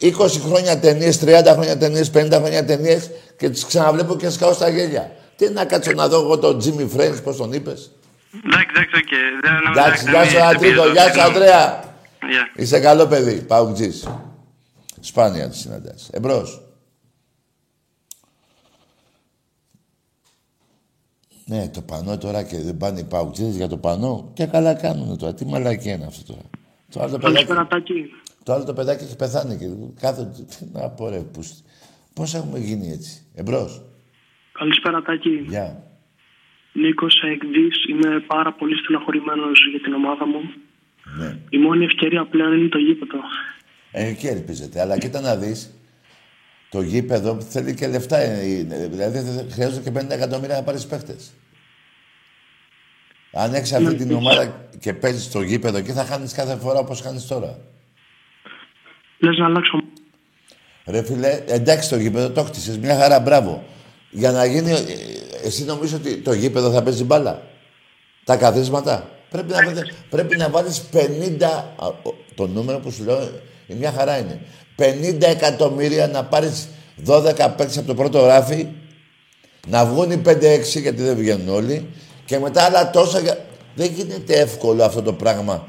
20 χρόνια ταινίες, 30 χρόνια ταινίες, 50 χρόνια ταινίες και τις ξαναβλέπω και σκάω στα γέλια. Τι να κάτσω να δω εγώ τον Τζίμι Φρέντ, πώς τον είπες; Εντάξει, εντάξει, οκ. Δεν- να μην- Εντάξει, να γεια μην σου σε Αντρίκο, πειράζω, γεια σου συγγνώμη. Ανδρέα. Γεια. Είσαι καλό παιδί, παοκτζής. Σπάνια τη συναντάς. Εμπρός. Ναι, το πανό τώρα και δεν πάνε οι παοκτζήδες για το πανό. Και καλά κάνουν τώρα. Τι μαλακία είναι αυτό τώρα. Το άλλο το παιδάκι, Καλησπέρα, Τάκη. Το άλλο το παιδάκι έχει πεθάνει και κάθονται. Τι να πω ρε, πούστη. Πώς έχουμε γίνει έτσι. Εμπρός; Καλησπέρα, Τάκη. Γεια. Νίκος Εκδή. Είμαι πάρα πολύ στεναχωρημένος για την ομάδα μου. Ναι. Η μόνη ευκαιρία πλέον είναι το γήπεδο. Ε, εκεί ελπίζετε. Αλλά κοίτα να δεις. Το γήπεδο θέλει και λεφτά. ε, ε, Δηλαδή θε- χρειάζονται και 50 εκατομμύρια να πάρεις παίχτες. Αν έχεις αυτή την ομάδα και παίζεις στο γήπεδο εκεί θα χάνεις κάθε φορά όπως χάνεις τώρα. Λες να αλλάξω. Ρε φίλε, εντάξει το γήπεδο το χτίσες, μια χαρά, μπράβο. Για να γίνει, ε, εσύ νομίζω ότι το γήπεδο θα παίζει μπάλα; Τα καθίσματα; Πρέπει να, βάλεις- πρέπει να βάλεις 50, α, ο- το νούμερο που σου λέω, η μια χαρά είναι. 50 εκατομμύρια να πάρεις 12 παίκτες από το πρώτο ράφι, να βγουν οι 5-6 γιατί δεν βγαίνουν όλοι και μετά άλλα τόσα. για- Δεν γίνεται εύκολο αυτό το πράγμα.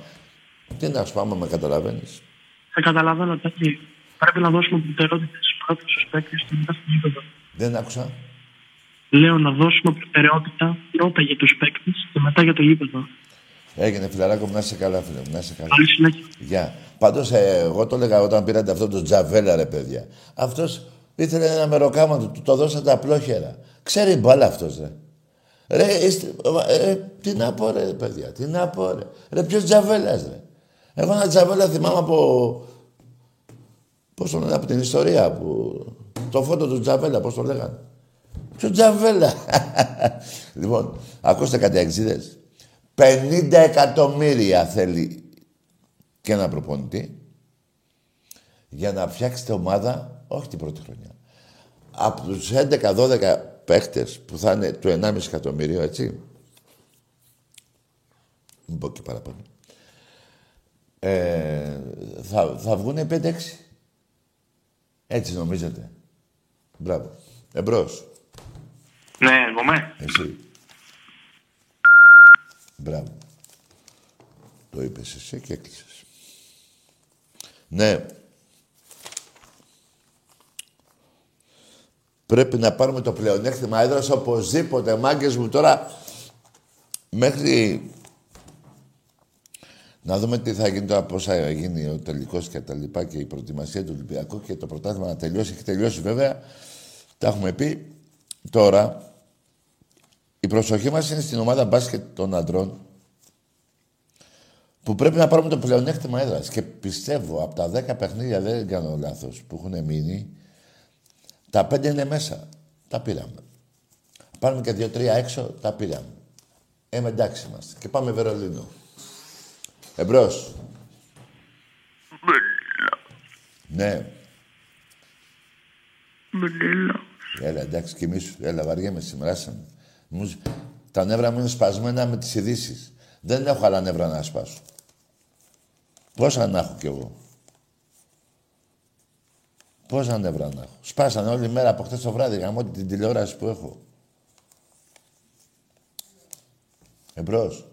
Τι να σου πάμε, με καταλαβαίνεις. Θα καταλαβαίνω, Τάκη. Πρέπει να δώσουμε προτεραιότητες πρώτα στου παίκτες και μετά στο γήπεδο. Δεν άκουσα. Λέω να δώσουμε προτεραιότητα πρώτα για τους παίκτες και μετά για το γήπεδο. Έγινε φιλαράκο μου, να είσαι καλά, φίλε μου, να είσαι καλά. Καλή συνέχεια. Γεια. Πάντως, εγώ το έλεγα όταν πήρατε αυτό το τζαβέλα, ρε παιδιά. Αυτός ήθελε ένα μεροκάμα του, του το δώσατε απλόχερα. Ξέρει μπάλα αυτός, ρε. Ρε, είστε, ε, τι να πω, ρε, παιδιά, τι να πω, ρε. Ρε, ποιος τζαβέλας, ρε. Εγώ ένα τζαβέλα θυμάμαι από. Πώς το λένε, από την ιστορία. Που... Το φώτο του τζαβέλα, πώς το λέγανε. Ποιο τζαβέλα; (laughs) λοιπόν, ακούστε κάτι αξίδες. 50 εκατομμύρια θέλει και ένα προπονητή για να φτιάξετε ομάδα, όχι την πρώτη χρονιά. Από τους 11-12 παίχτες που θα είναι του 1,5 εκατομμύριο, έτσι. Μην πω και παραπάνω. Ε, θα, θα βγουν 5-6. Έτσι νομίζετε. Μπράβο. Εμπρός. Ναι, έρχομαι. Εσύ. Μπράβο. Το είπες εσύ και έκλεισες. Ναι. Πρέπει να πάρουμε το πλεονέκτημα έδρας οπωσδήποτε. Μάγκες μου τώρα μέχρι να δούμε τι θα γίνει τώρα, πώς θα γίνει ο τελικός και τα λοιπά και η προετοιμασία του Ολυμπιακού και το πρωτάθλημα να τελειώσει. Έχει τελειώσει βέβαια. Τα έχουμε πει. Τώρα, η προσοχή μας είναι στην ομάδα μπάσκετ των αντρών που πρέπει να πάρουμε το πλεονέκτημα έδρας. Και πιστεύω από τα 10 παιχνίδια, δεν κάνω λάθος, που έχουν μείνει, τα 5 είναι μέσα. Τα πήραμε. Πάρουμε και 2-3 έξω, τα πήραμε. Ε, εντάξει είμαστε. Και πάμε Βερολίνο. Εμπρός. Ναι. Μπελέλα. Έλα, εντάξει, κοιμήσου. Έλα, βαριέμαι σήμερα. άσε με. Μου... Τα νεύρα μου είναι σπασμένα με τις ειδήσεις. Δεν έχω άλλα νεύρα να σπάσω. Πόσα να έχω κι εγώ; Πόσα νεύρα να έχω; Σπάσανε όλη μέρα από χτες το βράδυ, γαμώ την τηλεόραση που έχω. Εμπρός.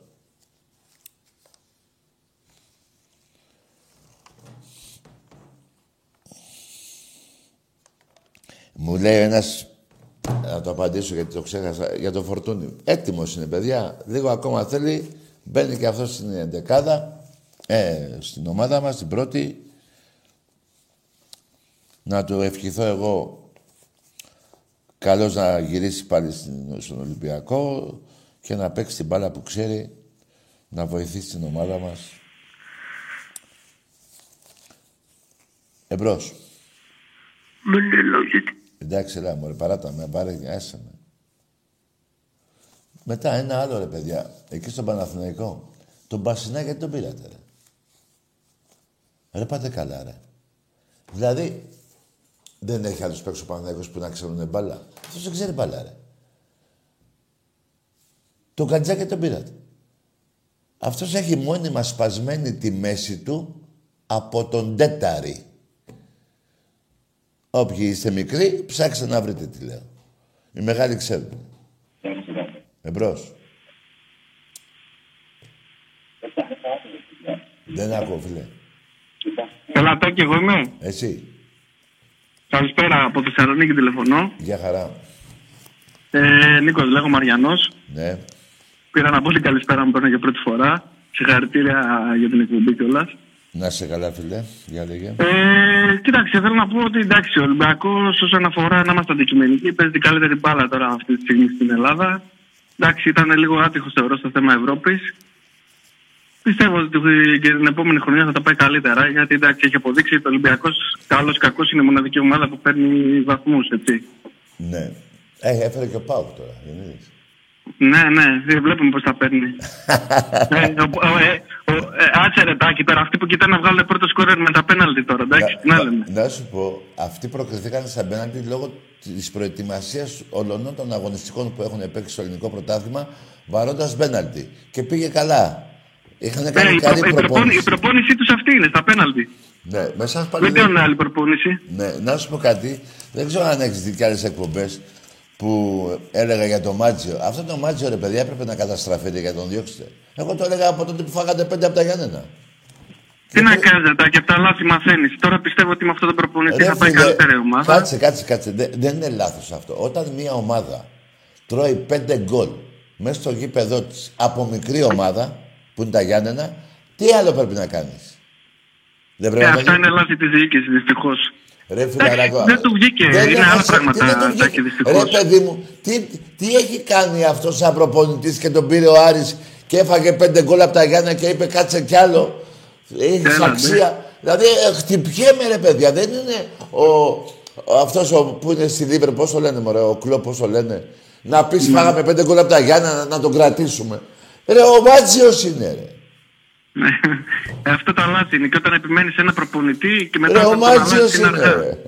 Μου λέει ένας. Να το απαντήσω γιατί το ξέχασα. Για το φορτούνι. Έτοιμος είναι, παιδιά. Λίγο ακόμα θέλει. Μπαίνει και αυτός στην εντεκάδα. Ε, στην ομάδα μας, την πρώτη. Να του ευχηθώ εγώ καλώς να γυρίσει πάλι στον Ολυμπιακό και να παίξει την μπάλα που ξέρει, να βοηθήσει την ομάδα μας. Εμπρός. Μπελέλα, γιατί. Εντάξει, έλα μωρέ, παράτα με, πάρε, άσε με. Μετά ένα άλλο ρε παιδιά, εκεί στον Παναθηναϊκό. Τον Μπασινά γιατί τον πήρατε ρε. Ρε πάτε καλά ρε. Δηλαδή, δεν έχει άλλους παίξω ο Παναθηναϊκός που να ξέρουν μπάλα. Αυτός δεν ξέρει μπάλα ρε. Το Γκατζάκη τον πήρατε. Αυτός έχει μόνιμα σπασμένη τη μέση του από τον Τέταρη. Όποιοι είστε μικροί, ψάξτε να βρείτε τι λέω. Οι μεγάλοι ξέρουν. Εμπρός. Δεν ακούω, φίλε. Καλά, και εγώ είμαι. Εσύ. Καλησπέρα από Θεσσαλονίκη τηλεφωνώ. Γεια χαρά. Ε, Νίκος, λέγω Μαριανός. Ναι. Πήρα να πω την καλησπέρα μου παίρνω για πρώτη φορά. Συγχαρητήρια για την εκπομπή κιόλας. Να σε καλά, φίλε. Για λέγε. Ε, κοίταξε, θέλω να πω ότι εντάξει, ο Ολυμπιακός όσον αφορά να είμαστε αντικειμενικοί, παίζει την καλύτερη μπάλα τώρα αυτή τη στιγμή στην Ελλάδα. Εντάξει, ήταν λίγο άτυχος θεωρώ στο θέμα Ευρώπης. Πιστεύω ότι και την επόμενη χρονιά θα τα πάει καλύτερα γιατί εντάξει, έχει αποδείξει ότι ο Ολυμπιακός καλός ή κακός είναι η μοναδική ομάδα που παίρνει βαθμούς, έτσι. Ναι. Ε, έφερε και ο Πάουκ τώρα, δεν είδες. Ναι, ναι, δεν βλέπουμε πώς τα παίρνει. (laughs) ε, ο, ο, ε, ο, ε, άτσε ρε τάκι τώρα, αυτοί που κοιτάνε να βγάλουν πρώτο σκόρερ με τα πέναλτι τώρα, εντάξει, τι να λέμε. Να σου πω, αυτοί προκριθήκαν στα πέναλτι λόγω της προετοιμασίας όλων των αγωνιστικών που έχουν παίξει στο ελληνικό πρωτάθλημα, βαρώντας πέναλτι. Και πήγε καλά. Είχαν κάνει η, καλή προ- η, προπόνη- προπόνηση. η προπόνησή τους αυτή είναι, στα πέναλτι. Ναι, μέσα πάλι. Δεν κάνουν άλλη προπόνηση. Ναι, να σου πω κάτι. Δεν ξέρω αν έχεις δει κι άλλες εκπομπές που έλεγα για το Μάτζιο. Αυτό το Μάτζιο, ρε παιδιά, έπρεπε να καταστραφείτε για τον διώξετε. Εγώ το έλεγα από τότε που φάγατε πέντε από τα Γιάννενα. Τι να κάνετε, τα και από τα λάθη μαθαίνεις. Τώρα πιστεύω ότι με αυτόν τον προπονητή θα πάει φίλε, καλύτερη η ομάδα. Κάτσε, κάτσε, κάτσε. Δεν, δεν είναι λάθος αυτό. Όταν μια ομάδα τρώει πέντε γκολ μέσα στο γήπεδό της από μικρή ομάδα, που είναι τα Γιάννενα, τι άλλο πρέπει να κάνεις; Δεν Ε, πρέπει να αυτά το είναι λάθη της διοίκησης, δυστυχώς. Ρε Εντάξει, φιλαράκο. δεν του βγήκε. Δεν Είναι έχασε- άλλα τι πράγματα, δεν του βγήκε. Τάκη, δυστυχώς. Ρε παιδί μου, τι, τι έχει κάνει αυτός σαν προπονητής και τον πήρε ο Άρης και έφαγε πέντε γκολ από τα Γιάννα και είπε κάτσε κι άλλο. Έχεις Έλα, αξία. Δηλαδή ε, χτυπιέμαι ρε παιδιά. Δεν είναι ο, ο, αυτός ο, που είναι στη Λίβερ, πώς το λένε μωρέ, ο Κλόπ, πώς το λένε. Να πεις Ναι. φάγαμε πέντε γκολ από τα Γιάννα να, να τον κρατήσουμε. Ρε ο Μάτζιος είναι ρε. Ναι. Ε, Αυτό τα λάθη είναι. Και όταν επιμένεις σε ένα προπονητή και μετά Ρε ο όταν τον αλλάζεις Μάτζιος είναι είναι αργά. ρε.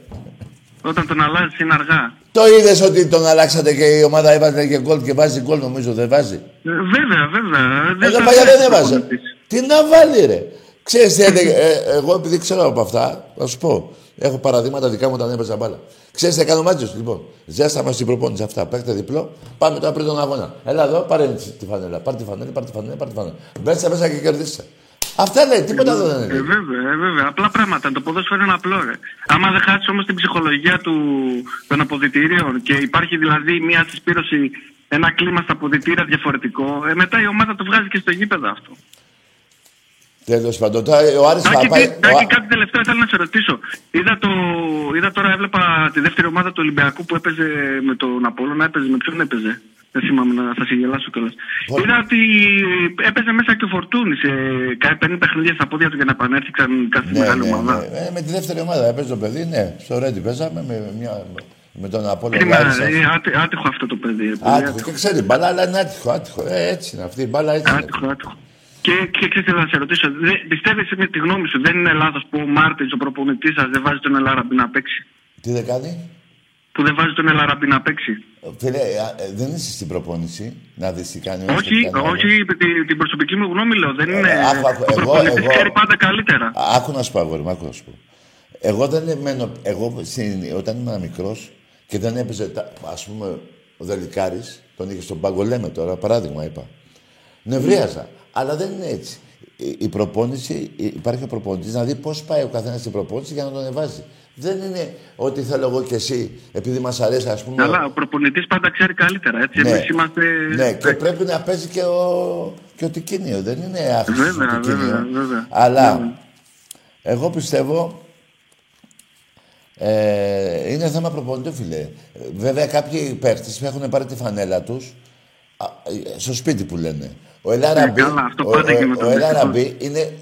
Όταν τον αλλάζεις είναι αργά. Το είδες ότι τον αλλάξατε και η ομάδα έβαζε και γκολ και βάζει γκολ νομίζω δεν βάζει; Ε, Βέβαια, βέβαια. Εδώ θα παλιά δεν αλλάζει έβαζε. προπονητής. Τι να βάλει ρε. Ξέρεις τι έλεγε, ε, εγώ επειδή ξέρω από αυτά, θα σου πω. Έχω παραδείγματα δικά μου όταν έπαιζα μπάλα. Ξέρεις τι έκανε ο Μάτζος, λοιπόν. Ζέσταμα στην προπόνηση αυτά. Παίχτε διπλό. Πάμε τώρα πριν τον αγώνα. Έλα εδώ, πάρε τη φανέλα. Πάρε τη φανέλα, πάρε τη φανέλα, πάρε τη φανέλα. Μπέσα μέσα και κερδίσα. Αυτά λέει, τίποτα δεν Ε, είναι. βέβαια, ε, βέβαια. Απλά πράγματα. Το ποδόσφαιρο είναι απλό, ρε. Άμα δεν χάσεις όμως την ψυχολογία του, των αποδητηρίων και υπάρχει δηλαδή μια συσπήρωση, ένα κλίμα στα αποδητήρια διαφορετικό, ε, μετά η ομάδα το βγάζει και στο γήπεδο αυτό. Τέλος πάντων, τώρα ο Άρης θα Τάκη, πάει... τι- Τάκη, ο Ά- κάτι τελευταίο θέλω να σε ρωτήσω. Είδα, το, είδα τώρα, έβλεπα τη δεύτερη ομάδα του Ολυμπιακού που έπαιζε με τον Απόλλωνα. Έπαιζε με ποιον έπαιζε; Δεν θυμάμαι να θα σε γελάσω κιόλας. Πο- Είδα ότι έπαιζε μέσα και ο Φορτούνη. Ε, κάτι παίρνει παιχνίδια στα πόδια του για να επανέλθει ξανά στη Ναι, μεγάλη ναι, ομάδα. ναι. Ε, με τη δεύτερη ομάδα έπαιζε το παιδί, ναι. Στο Ρέντι παίζαμε με, μια, με τον Απόλλωνα. Κρίμα, Λάρισα. ε, άτι- άτυχο αυτό το παιδί. ρε, πολύ Άτυχο και ξέρει μπάλα, αλλά είναι άτυχο. άτυχο. Ε, έτσι είναι αυτή η μπάλα, έτσι είναι. Άτυχο, άτυχο. Και, και ξέρεις τι να σε ρωτήσω, πιστεύεις με τη γνώμη σου, δεν είναι λάθος που ο Μάρτινς, ο προπονητής σας, δεν βάζει τον Ελάραμπη να παίξει; Τι δεν κάνει; Που δεν βάζει τον Ελάραμπη να παίξει; Φίλε, ε, ε, δεν είσαι στην προπόνηση να δεις τι κάνει ο ένας και Όχι, τι κάνει ο όχι, άλλος. τη- την προσωπική μου γνώμη λέω. Δεν είναι. άκου, άκου, ο εγώ- προπονητής εγώ- ξέρει πάντα καλύτερα. Άκου να σου πω, αγόρι μου, άκου να σου πω. Εγώ δεν μένω. Εγώ στην- όταν ήμουν μικρός και δεν έπαιζε, ας πούμε, ο Δελικάρης, τον είχε στον πάγκο, λέμε τώρα, παράδειγμα είπα. Νευρίαζα. Αλλά δεν είναι έτσι. Η, η προπόνηση, η- υπάρχει ο προπονητής να δει πώς πάει ο καθένας στην προπόνηση για να τον ανεβάζει. Δεν είναι ότι θέλω εγώ και εσύ, επειδή μας αρέσει, ας πούμε. Αλλά ο προπονητής πάντα ξέρει καλύτερα. Έτσι, Ναι. εμείς είμαστε. Ναι, και πρέπει να παίζει και ο, και ο Τικίνιο. Δεν είναι άχρηστο Βέβαια, ο Τικίνιο. βέβαια, βέβαια. Αλλά Βέβαια. εγώ πιστεύω ε, είναι θέμα προπονητού, φίλε. Ε, Βέβαια, κάποιοι παίχτες έχουν πάρει τη φανέλα τους στο σπίτι που λένε. Ο Ελάραμπη, Ναι, καλά, αυτό ο, πάντα ο, γίνεται, ο Ελάραμπη είναι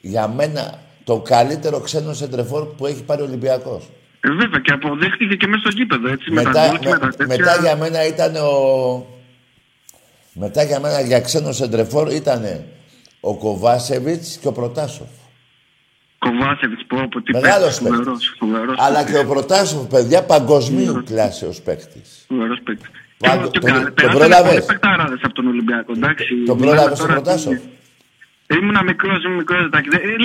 για μένα το καλύτερο ξένο σεντρεφόρ που έχει πάρει ο Ολυμπιακός. Ε, βέβαια και αποδέχτηκε και μέσα στο γήπεδο. Έτσι, με τα Μετά, γκολ και με τα με- τέτοια. μετά για μένα ήταν ο... Μετά για μένα για ξένο σεντρεφόρ ήταν ο Κοβάσεβιτς και ο Προτάσοφ. Κοβάσεβιτς, πω από τι Μεγάλος παίκτης, παίκτης. φοβερός, φοβερός Αλλά και ο Προτάσοφ, παιδιά, παγκοσμίου κλάσεως παίκτης. Φοβερός παίκτης. Πάντο- Και- και τον- κα- τον περάσανε πρόλαβες; πολλοί παικταράδες από τον Ολυμπιακό, εντάξει. Τον Μιλάμε πρόλαβες τον τώρα- Προτάσοφ; Ήμουνα μικρός, ήμουν μικρός.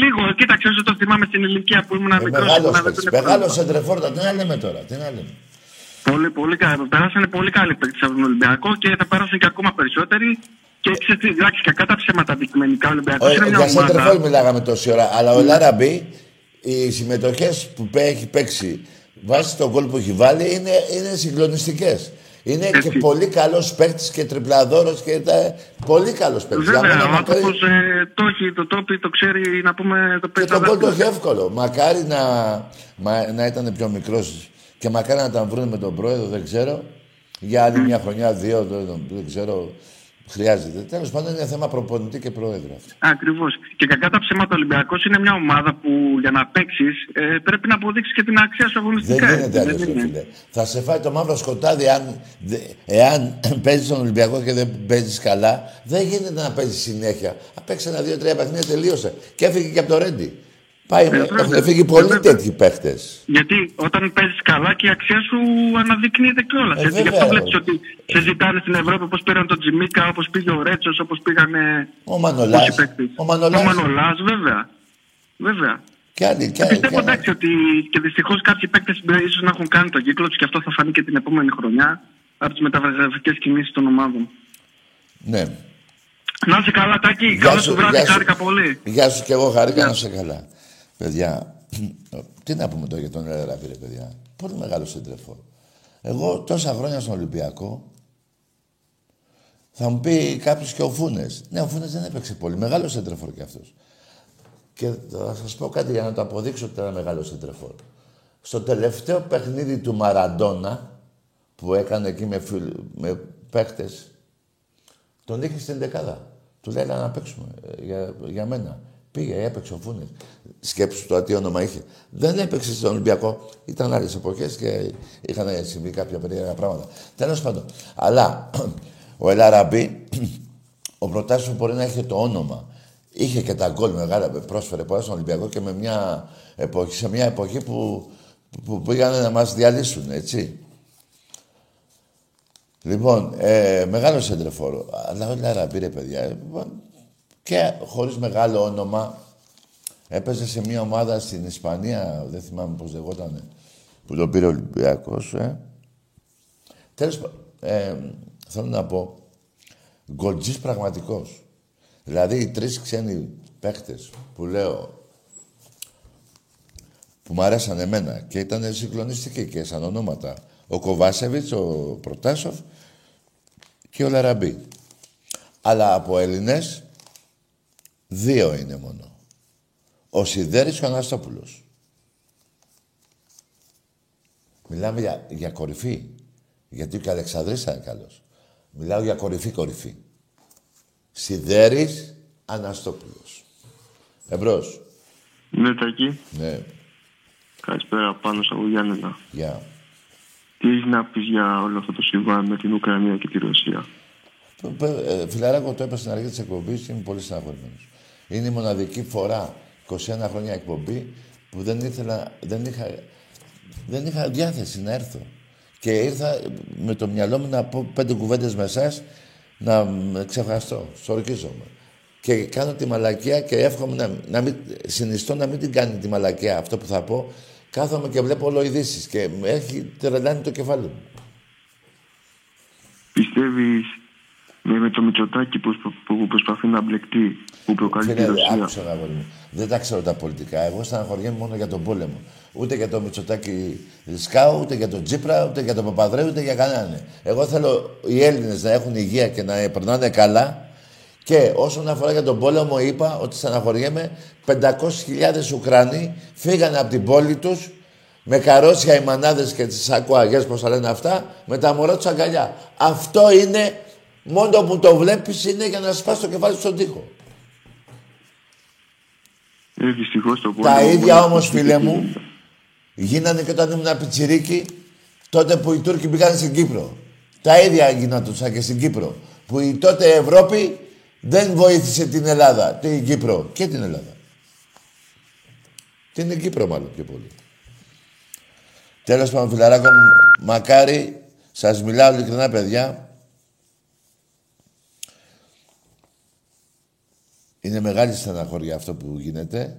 Λίγο, κοίταξε όσο το θυμάμαι στην ηλικία που ήμουνα Ε, μικρός. μεγάλος παίκτης. Μεγάλος σεντρεφόρ, τι να λέμε τώρα, τι να λέμε. Πολύ, πολύ καλή. Περάσανε πολύ καλοί παίκτες από τον Ολυμπιακό και θα περάσουν και ακόμα περισσότεροι. Και ξέρεις τι, εντάξει, κακά τα ψέματα αντικειμενικά ο Ολυμπιακός Ο- είναι μια Για ομάδα. σεντρεφόρ μιλάγαμε τόση ώρα, αλλά ο Λάραμπη, οι συμμετοχές που πέ- έχει παίξει βάσει τον γκολ που έχει βάλει είναι, είναι συγκλονιστικές. Είναι Έτσι. και πολύ καλός παίκτης και τριπλαδόρος και τα, πολύ καλός παίκτης. Για Βέβαια, μένα ο μακάρι- άνθρωπος ε, το έχει, το τόπι, το ξέρει, να πούμε, το Και παίζει. το γκολ το έχει εύκολο. Μακάρι να, μα- να ήταν πιο μικρός και μακάρι να τα βρουν με τον πρόεδρο, δεν ξέρω. Για άλλη μια χρονιά, δύο, δεν, δεν ξέρω. Χρειάζεται. Τέλος πάντων είναι θέμα προπονητή και πρόεδρο αυτό. Ακριβώς. Και κακά τα ψέματα ο Ολυμπιακός είναι μια ομάδα που για να παίξεις ε, πρέπει να αποδείξεις και την αξία σου Δεν αγωνιστικά. γίνεται έτσι, αλλιώ, δεν είναι. φίλε. Θα σε φάει το μαύρο σκοτάδι αν, δε- εάν (clears throat) παίζεις τον Ολυμπιακό και δεν παίζεις καλά. Δεν γίνεται να παίζεις συνέχεια. Απέξε ένα, δύο, τρία παιχνίδια τελείωσε. Και έφυγε και από το Ρέντι. Πάει, βέβαια. έχουν φύγει πολλοί βέβαια. τέτοιοι παίχτες. Γιατί όταν παίζεις καλά και η αξία σου αναδεικνύεται κιόλας. Ε, Γι' βέβαια, αυτό ρε. βλέπεις ότι σε ζητάνε στην Ευρώπη όπω πήραν τον Τζιμίκα, όπως πήγε ο Ρέτσος, όπως πήγανε. Ο Μανολάς. πόσοι παίκτες. Ο Μανολάς. Ο Μανολάς, βέβαια. Βέβαια. Και άλλοι. Και, Και άλλοι, πιστεύω και άλλοι. εντάξει ότι και δυστυχώς κάποιοι παίκτες ίσως να έχουν κάνει τον κύκλο τους και αυτό θα φανεί και την επόμενη χρονιά από τις μεταγραφικές κινήσεις των ομάδων. Ναι. Να είσαι καλά, Τάκη. Γεια Καλό σου, σου βράδυ, γεια σου. χάρηκα πολύ. Γεια σου και εγώ χάρηκα να είσαι καλά. Παιδιά, (clears throat) τι να πούμε τώρα για τον Ελεραμπή, ρε παιδιά. Πολύ μεγάλο σεντρεφόρ. Εγώ τόσα χρόνια στον Ολυμπιακό θα μου πει κάποιος και ο Φούνες. Ναι, ο Φούνες δεν έπαιξε πολύ. Μεγάλο σεντρεφόρ κι αυτός. Και θα σας πω κάτι για να το αποδείξω ότι ήταν μεγάλο σεντρεφόρ. Στο τελευταίο παιχνίδι του Μαραντόνα που έκανε εκεί με, φιλ... με παίχτες, τον είχε στην δεκάδα. Του λέει «Έλα να παίξουμε ε, για, για μένα. Πήγε, έπαιξε ο Φούνες. Σκέψου το τι όνομα είχε. Δεν έπαιξε στον Ολυμπιακό. Ήταν άλλες εποχές και είχαν συμβεί κάποια περίεργα πράγματα. Τέλος πάντων. Αλλά (clears throat) ο Ελαραμπή, (clears throat) ο προτάσιο μπορεί να είχε το όνομα. Είχε και τα γκολ μεγάλα, πρόσφερε πολλά στον Ολυμπιακό και με μια εποχή, σε μια εποχή που, που πήγαν να μας διαλύσουν, έτσι. Λοιπόν, ε, μεγάλο σεντρεφόρο. Αλλά όλα ρε παιδιά. Ε, Και χωρίς μεγάλο όνομα, Έπαιζε σε μια ομάδα στην Ισπανία, δεν θυμάμαι πώς λεγόταν, που το πήρε ο Ολυμπιακός, ε. Τέλος ε, θέλω να πω, γκολτζής πραγματικός. Δηλαδή οι τρεις ξένοι παίχτες που λέω, που μου αρέσαν εμένα και ήταν συγκλονιστικοί και σαν ονόματα. Ο Κοβάσεβιτς, ο Προτάσοφ και ο Λαραμπή. Αλλά από Έλληνες, δύο είναι μόνο. Ο Σιδέρης και ο Αναστόπουλος. Μιλάμε για, για κορυφή. Γιατί και ο Αλεξανδρής ήταν καλός. Μιλάω για κορυφή-κορυφή. Σιδέρης, Αναστόπουλος. Εμπρός. Ναι, Τάκη. Ναι. Καλησπέρα πάνω από Γιάννενα. Γεια. Τι έχεις να πεις για όλο αυτό το συμβάν με την Ουκρανία και τη Ρωσία; Ε, φιλαράκο, το είπα στην αρχή της εκπομπής και είμαι πολύ στεναχωρημένος. Είναι η μοναδική φορά 21 χρόνια εκπομπή που δεν, ήθελα, δεν, είχα, δεν είχα διάθεση να έρθω. Και ήρθα με το μυαλό μου να πω πέντε κουβέντες με εσάς να ξεχαστώ. Σορκίζομαι. Και κάνω τη μαλακία και εύχομαι να, να μην, συνιστώ να μην την κάνει τη μαλακία αυτό που θα πω. Κάθομαι και βλέπω όλο ειδήσεις και έχει τρελάνει το κεφάλι μου. Πιστεύεις με, με το Μητσοτάκι που, που προσπαθεί να μπλεκτεί, που προκαλεί τη Ρωσία. Άκουσα, μου. Δεν τα ξέρω τα πολιτικά. Εγώ στεναχωριέμαι μόνο για τον πόλεμο. Ούτε για το Μητσοτάκι Σκάου, ούτε για τον Τζίπρα, ούτε για τον Παπαδρέου, ούτε για κανέναν. Εγώ θέλω οι Έλληνες να έχουν υγεία και να περνάνε καλά. Και όσον αφορά για τον πόλεμο, είπα ότι στεναχωριέμαι 500.000 Ουκρανοί φύγανε από την πόλη τους με καρόσια οι μανάδες και τις ακουαγές, πώς θα λένε αυτά, με τα μωρά τους αγκαλιά. Αυτό είναι Μόνο που το βλέπεις είναι για να σπάσει το κεφάλι στον τοίχο. Ε, δυστυχώς το Τα ίδια όμως, φίλε μου, γίνανε και όταν ήμουν πιτσιρίκι, τότε που οι Τούρκοι πήγαν στην Κύπρο. Τα ίδια γινόντουσαν και στην Κύπρο. Που η τότε Ευρώπη δεν βοήθησε την Ελλάδα, την Κύπρο και την Ελλάδα. Την Κύπρο μάλλον πιο πολύ. Τέλος πάντων, φιλαράκο μου, μακάρι, σας μιλάω ειλικρινά παιδιά, Είναι μεγάλη στεναχώρια αυτό που γίνεται.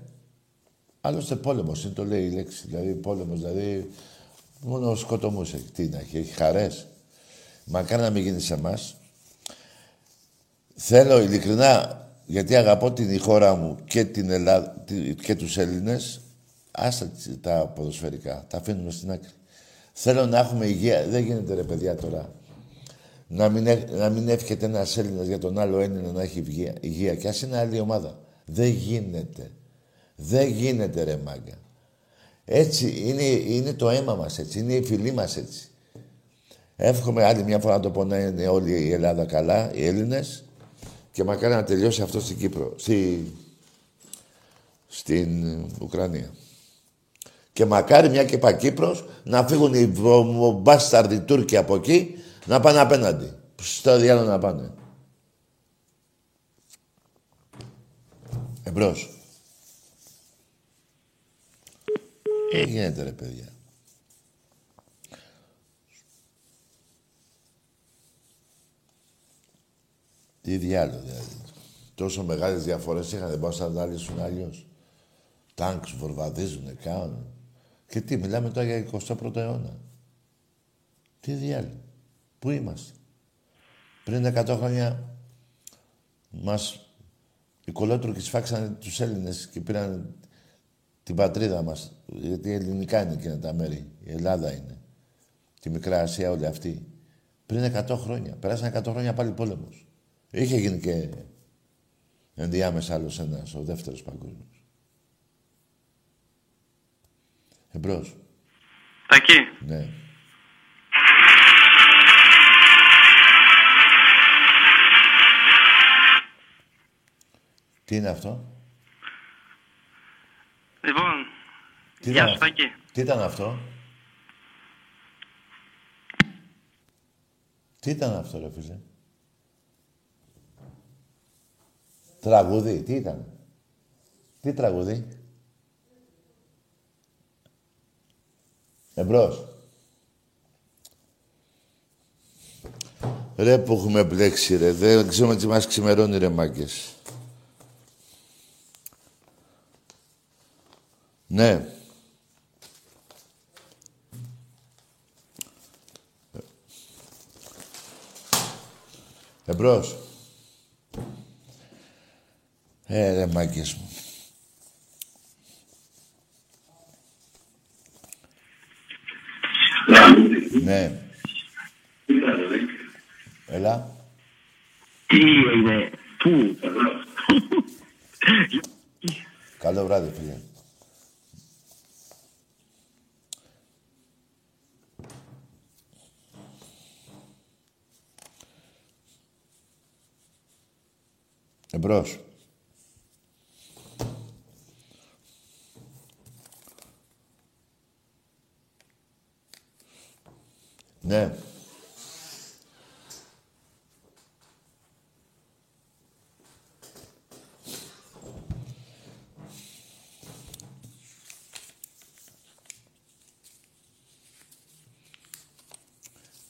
Άλλωστε πόλεμος είναι, το λέει η λέξη. Δηλαδή πόλεμος, δηλαδή μόνο σκοτωμούς έχει. Τι να έχει, έχει χαρές. Μακάρι να μην γίνει σε εμάς. Θέλω ειλικρινά, γιατί αγαπώ την χώρα μου και την Ελλάδα και τους Έλληνες, άστα τα ποδοσφαιρικά, τα αφήνουμε στην άκρη. Θέλω να έχουμε υγεία. Δεν γίνεται ρε παιδιά τώρα να μην, να μην εύχεται ένας Έλληνας για τον άλλο Έλληνα να έχει υγεία, υγεία. Και ας είναι άλλη ομάδα. Δεν γίνεται. Δεν γίνεται ρε μάγκα. Έτσι είναι, είναι το αίμα μας έτσι. Είναι η φιλή μας έτσι. Εύχομαι άλλη μια φορά να το πω να είναι όλη η Ελλάδα καλά, οι Έλληνες και μακάρι να τελειώσει αυτό στην Κύπρο, στη, στην Ουκρανία. Και μακάρι μια και είπα Κύπρος να φύγουν οι μπάσταρδοι Τούρκοι από εκεί να πάνε απέναντι. Στο διάλογο να πάνε. Εμπρός. Ε, γίνεται ρε παιδιά. Τι διάλογο δηλαδή. Τόσο μεγάλες διαφορές είχαν, δεν μπορούσαν να τα λύσουν αλλιώς. Τάγκς βορβαδίζουνε, κάνουν. Και τι, μιλάμε τώρα για 21ο αιώνα. Τι διάλογο. Πού είμαστε; Πριν 100 χρόνια μας οι κολότρουκοι σφάξανε τους Έλληνες και πήραν την πατρίδα μας. Γιατί ελληνικά είναι εκείνα τα μέρη. Η Ελλάδα είναι. Τη Μικρά Ασία όλη αυτή. Πριν 100 χρόνια. Περάσαν 100 χρόνια πάλι πόλεμος. Είχε γίνει και ενδιάμεσα άλλος ένας, ο δεύτερος παγκόσμιος. Εμπρός. Τακί. Ναι. Τι είναι αυτό; Λοιπόν, τι γεια σου Τάκη. Τι ήταν αυτό; Τι ήταν αυτό ρε φίλε; Τραγούδι, τι ήταν; Τι τραγούδι; Εμπρός. Ρε που έχουμε μπλέξει ρε. Δεν ξέρουμε τι μας ξημερώνει ρε μάγκες. Ναι. Εμπρός. Ε, ρε μάγκες μου. Ναι. Έλα. Τι είναι, πού; Καλό βράδυ, φίλε. Εμπρός. Ναι.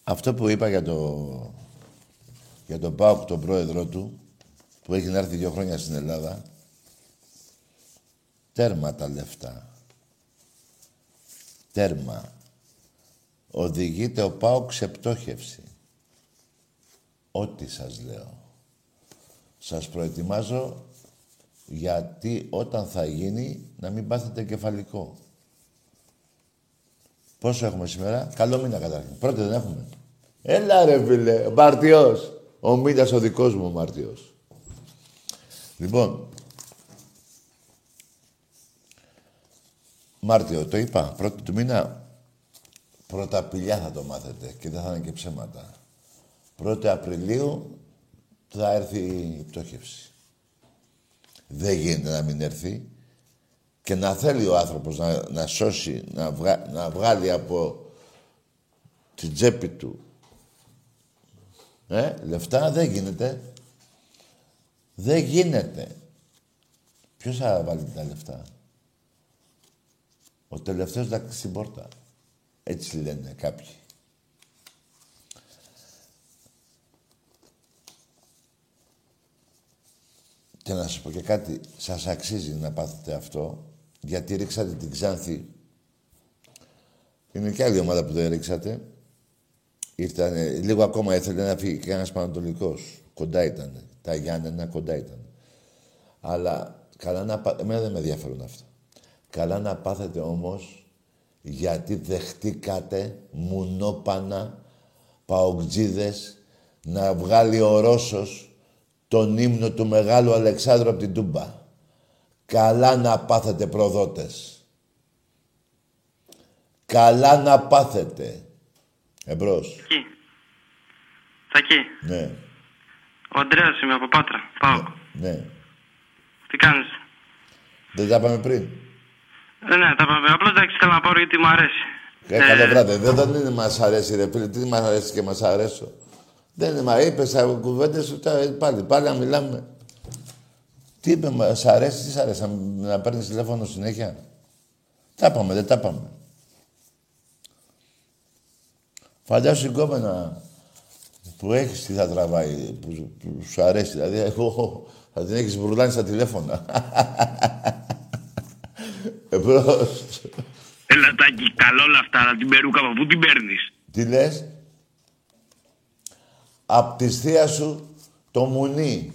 Αυτό που είπα για το, για τον Πάουκ, τον πρόεδρό του, που έχει να έρθει δύο χρόνια στην Ελλάδα, τέρμα τα λεφτά. Τέρμα. Οδηγείται ο Πάουκ σε πτώχευση. Ό,τι σας λέω. Σας προετοιμάζω γιατί όταν θα γίνει να μην πάθετε κεφαλικό. Πόσο έχουμε σήμερα; Καλό μήνα καταρχήν. Πρώτη δεν έχουμε. Έλα ρε φίλε. Ο Μάρτιος. Ο μήνας ο δικός μου ο Μάρτιος. Λοιπόν. Μάρτιο, το είπα. Πρώτη του μήνα. Πρώτα απειλιά θα το μάθετε και δεν θα είναι και ψέματα. Πρώτη Απριλίου θα έρθει η πτώχευση. Δεν γίνεται να μην έρθει και να θέλει ο άνθρωπος να, να σώσει, να, να βγάλει από την τσέπη του ε, λεφτά, δεν γίνεται. Δεν γίνεται. Ποιος θα βάλει τα λεφτά; Ο τελευταίος θα στην πόρτα. Έτσι λένε κάποιοι. Και να σας πω και κάτι, σας αξίζει να πάθετε αυτό, γιατί ρίξατε την Ξάνθη. Είναι και άλλη ομάδα που δεν ρίξατε. Ήρθαν, λίγο ακόμα ήθελε να φύγει και ένας Πανατολικός. Κοντά ήταν. Τα Γιάννενα κοντά ήταν. Αλλά καλά να πάθετε, εμένα δεν με ενδιαφέρουν αυτά. Καλά να πάθετε όμως, γιατί δεχτήκατε μουνόπανα, παοκτζίδες, να βγάλει ο Ρώσος τον ύμνο του Μεγάλου Αλεξάνδρου από την Τούμπα. Καλά να πάθετε προδότες. Καλά να πάθετε. Εμπρός. Εκεί. Θακί. Ναι. Ο Αντρέας είμαι από Πάτρα. Πάω. Ναι. Τι κάνεις; Δεν τα είπαμε πριν. Ε, ναι, τα πάμε. Απλώς εντάξει θέλω να πάρω γιατί μου αρέσει. Ε, καλό βράδυ. Δεν, δεν είναι μας αρέσει ρε φίλε. Τι μας αρέσει και μας αρέσω. Δεν είναι, μα είπες τα κουβέντες σου τα- πάλι. Πάλι να μιλάμε. Τι είπε, μας αρέσει, τι σ' αρέσει, να, να παίρνεις τηλέφωνο συνέχεια; Τα είπαμε, δεν τα είπαμε. Φαντάσου η κόμενα που έχεις τι θα τραβάει, που, που σου αρέσει. Δηλαδή, εγώ θα την έχεις μπουρλάνει στα τηλέφωνα. (laughs) Εμπρός. Έλα τάκι, καλό όλα αυτά, αλλά την περούκα από πού την παίρνεις; Τι λες; Απ' τη θεία σου το μουνί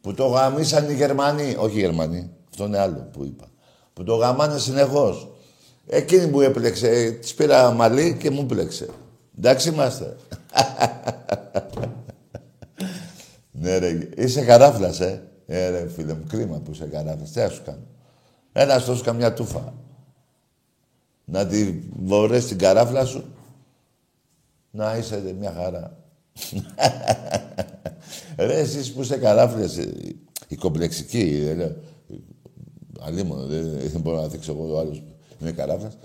που το γαμίσαν οι Γερμανοί. Όχι οι Γερμανοί, αυτό είναι άλλο που είπα. Που το γαμάνε συνεχώς. Εκείνη που έπλεξε, της πήρα μαλλί και μου πλέξε. Εντάξει είμαστε. (laughs) ναι ρε, είσαι καράφλας, ε. Ε ρε φίλε μου, κρίμα που είσαι καράφλας. Τι να σου κάνω. Ένα τόσο καμιά τούφα. Να τη βορές την καράφλα σου. Να είσαι μια χαρά. (laughs) Ρε, εσείς που είστε καράφλες, ε, οι κομπλεξικοί, δεν λέω. Αλίμονο, δεν, δεν μπορώ να δείξω εγώ ο άλλος που είναι καράφλας.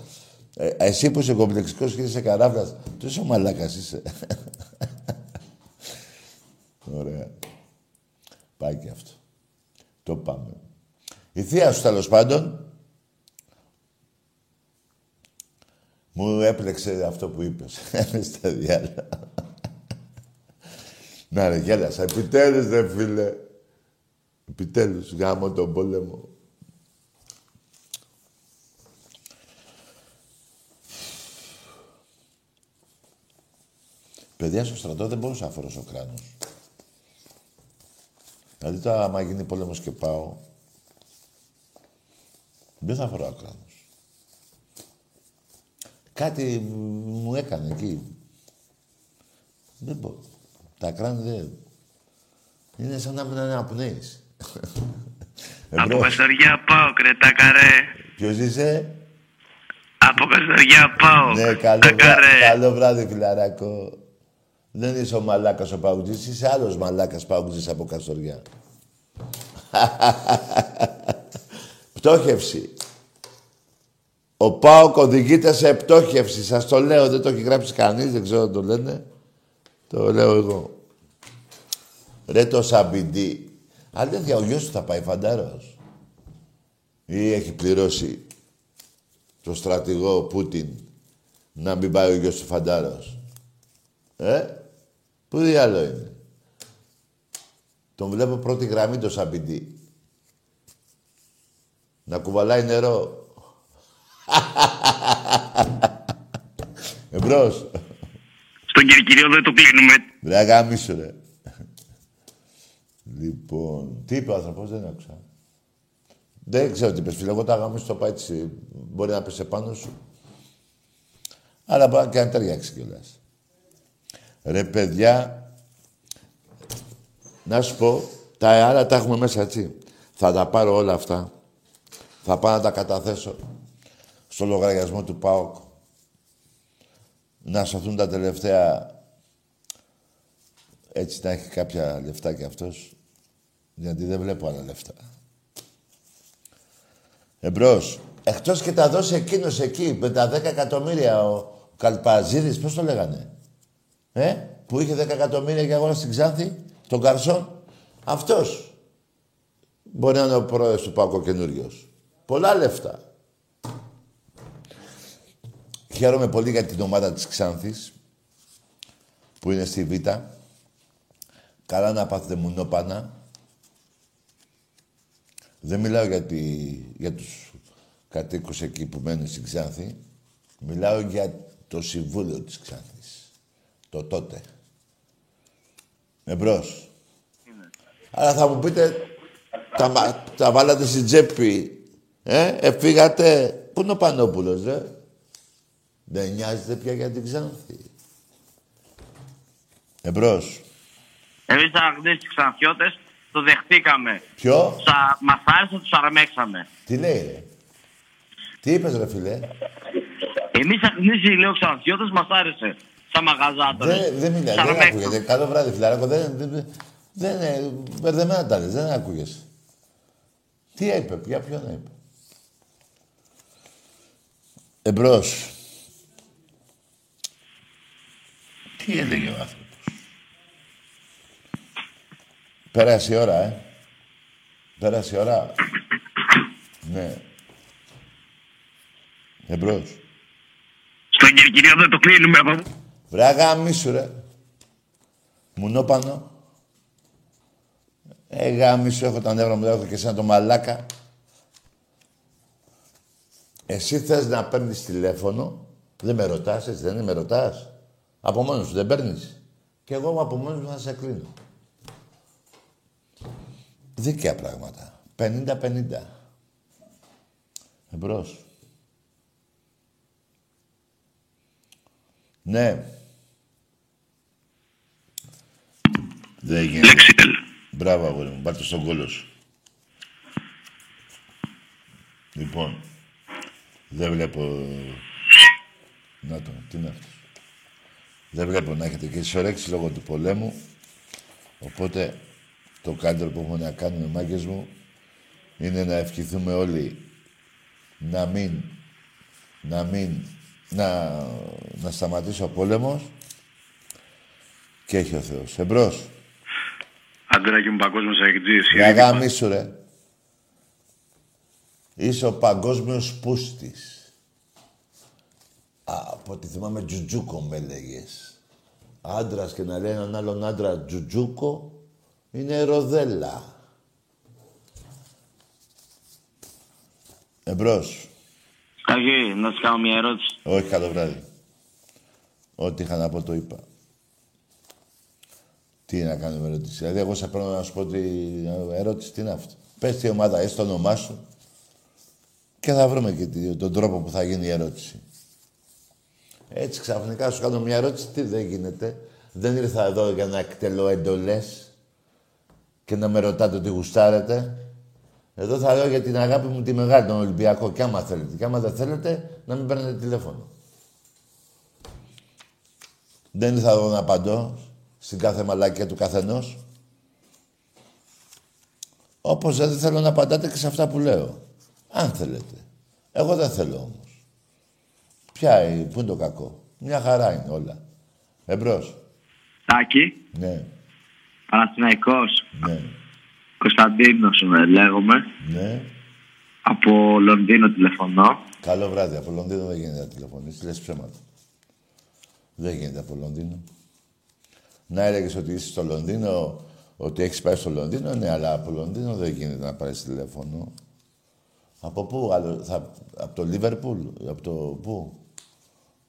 Ε, εσύ που είσαι κομπλεξικός και είσαι καράφλας, τόσο μαλάκας είσαι. Ωραία. Πάει και αυτό. Το πάμε. Η θεία σου, τέλος πάντων, μου έπλεξε αυτό που είπες. (laughs) Στα διάλα. Να ρε, γέλασα. Επιτέλους, ρε φίλε. Επιτέλους, γάμω τον πόλεμο. Παιδιά στο στρατό δεν μπορούσα να φορέσω κράνος. Δηλαδή τώρα άμα γίνει πόλεμος και πάω, δεν θα φοράω κράνος. Κάτι μου έκανε εκεί. Δεν μπορώ. Τα κράνη δεν... Είναι σαν να μην αναπνέεις. (laughs) Από Καστοριά πάω, κρετά καρέ. Ποιος είσαι; Από Καστοριά πάω, Ναι, καλό, τα βρά... καρέ. καλό βράδυ, φιλαράκο. Δεν είσαι ο μαλάκας ο Παουτζής, είσαι άλλος μαλάκας Παουτζής από Καστοριά. (laughs) Πτώχευση. Ο Πάοκ οδηγείται σε πτώχευση. Σας το λέω, δεν το έχει γράψει κανείς, δεν ξέρω αν το λένε. Το λέω εγώ. Ρε το Σαμπιντή. Αλήθεια, ο γιος του θα πάει φαντάρος. Ή έχει πληρώσει το στρατηγό Πούτιν να μην πάει ο γιος του φαντάρος. Ε, πού διάλο είναι; Τον βλέπω πρώτη γραμμή το Σαμπιντή. Να κουβαλάει νερό. (laughs) Εμπρός. Στον Κυρκυριό δεν το κλείνουμε. Ρε αγάμισου ρε. Λοιπόν, τι είπε ο άνθρωπος, δεν άκουσα. Δεν ξέρω τι είπες, φίλε. Εγώ τα αγαμίσω το πάει έτσι. Μπορεί να πέσει πάνω σου. Αλλά μπορεί και να ταιριάξει κιόλας. Ρε παιδιά, να σου πω, τα άλλα τα έχουμε μέσα, έτσι. Θα τα πάρω όλα αυτά. Θα πάω να τα καταθέσω στο λογαριασμό του ΠΑΟΚ. Να σωθούν τα τελευταία... Έτσι να έχει κάποια λεφτά κι αυτός. Γιατί δεν βλέπω άλλα λεφτά. Εμπρός. Εκτός και τα δώσει εκείνος εκεί, με τα 10 εκατομμύρια, ο Καλπαζίδης, πώς το λέγανε; Ε, που είχε 10 εκατομμύρια και αγόρασε στην Ξάνθη, τον Καρσόν. Αυτός μπορεί να είναι ο πρόεδρος του Πάκο καινούριος. Πολλά λεφτά. Χαίρομαι πολύ για την ομάδα της Ξάνθης, που είναι στη Β. Καλά να πάθετε μουνόπανα. Δεν μιλάω για, τη, για τους κατοίκους εκεί που μένουν στην Ξάνθη. Μιλάω για το Συμβούλιο της Ξάνθης. Το τότε. Εμπρός. Αλλά θα μου πείτε, τα, μα- τα βάλατε στην τσέπη. Ε, εφήγατε. Πού είναι ο Πανόπουλος, ρε. Δεν νοιάζεται πια για την Ξάνθη. Εμπρός. Εμείς αγνεί του Ξανθιώτε το δεχτήκαμε. Ποιο; Σα... Μας άρεσε, τους αρμέξαμε. Τι λέει, ρε; Τι είπες, ρε φίλε; Εμείς αγνεί λέω Ξανθιώτε μας άρεσε. Σαν μαγαζάτορε. Δεν, δεν μιλάει, δεν ακούγεται. Καλό βράδυ, φιλαράκο. Δεν, δεν, δεν, δεν είναι μπερδεμένα τα λες, δεν ακούγεσαι. Τι είπε, για ποιον είπε. Εμπρός. Τι έλεγε ο άνθρωπος. Πέρασε η ώρα, ε. Πέρασε η ώρα. ναι. Εμπρός. Στον Κυρκυριό δεν το κλείνουμε από... Βρε αγάμισου ρε. Μουνόπανο. Ε, γάμισου, έχω τα νεύρα μου, έχω και σαν το μαλάκα. Εσύ θες να παίρνεις τηλέφωνο, δεν με ρωτάς, έτσι δεν είναι, με ρωτάς. Από μόνος σου δεν παίρνεις. Και εγώ από μόνος μου θα σε κλείνω. Δίκαια πράγματα. 50-50. Εμπρός. Ναι. Δεν έγινε. Λέξιτελ. Μπράβο, αγόρι μου. Πάρτε στον κόλο σου. Λοιπόν, δεν βλέπω... Να το, τι είναι αυτό; Δεν βλέπω να έχετε και σωρέξει λόγω του πολέμου. Οπότε, το καλύτερο που έχουμε να κάνουμε, μάγκες μου, είναι να ευχηθούμε όλοι να μην, να μην, να, να σταματήσει ο πόλεμος και έχει ο Θεός. Εμπρός. Αντράκη μου παγκόσμιος αεκτζής. Για γάμισου ρε. Είσαι ο παγκόσμιος πούστης. Α, από ό,τι θυμάμαι τζουτζούκο με έλεγες. Άντρας και να λέει έναν άλλον άντρα τζουτζούκο είναι ροδέλα. Εμπρός. Ταγί, να σου κάνω μια ερώτηση. Όχι, καλό βράδυ. Ό,τι είχα να πω το είπα. Τι να κάνουμε ερώτηση. Δηλαδή, εγώ σε παίρνω να σου πω τι ερώτηση, τι είναι αυτό. Πες τη ομάδα, έστω το όνομά σου και θα βρούμε και τον τρόπο που θα γίνει η ερώτηση. Έτσι ξαφνικά σου κάνω μια ερώτηση, τι δεν γίνεται. Δεν ήρθα εδώ για να εκτελώ εντολές και να με ρωτάτε τι γουστάρετε. Εδώ θα λέω για την αγάπη μου τη μεγάλη, τον Ολυμπιακό. Και άμα θέλετε. Και άμα δεν θέλετε, να μην παίρνετε τηλέφωνο. Δεν ήρθα εδώ να απαντώ στην κάθε μαλακία του καθενός. Όπως δεν θέλω να απαντάτε και σε αυτά που λέω. Αν θέλετε. Εγώ δεν θέλω όμως. Ποια είναι, πού είναι το κακό. Μια χαρά είναι όλα. Εμπρός. Τάκη. Ναι. Παναθηναϊκός. Ναι. Κωνσταντίνος λέγομαι. Ναι. Από Λονδίνο τηλεφωνώ. Καλό βράδυ. Από Λονδίνο δεν γίνεται να τηλεφωνήσει. Λες ψέματα. Δεν γίνεται από Λονδίνο. Να έλεγες ότι είσαι στο Λονδίνο, ότι έχεις πάει στο Λονδίνο, ναι, αλλά από Λονδίνο δεν γίνεται να πάρεις τηλέφωνο. Από πού, άλλο, θα, από το Λίβερπουλ, από το πού,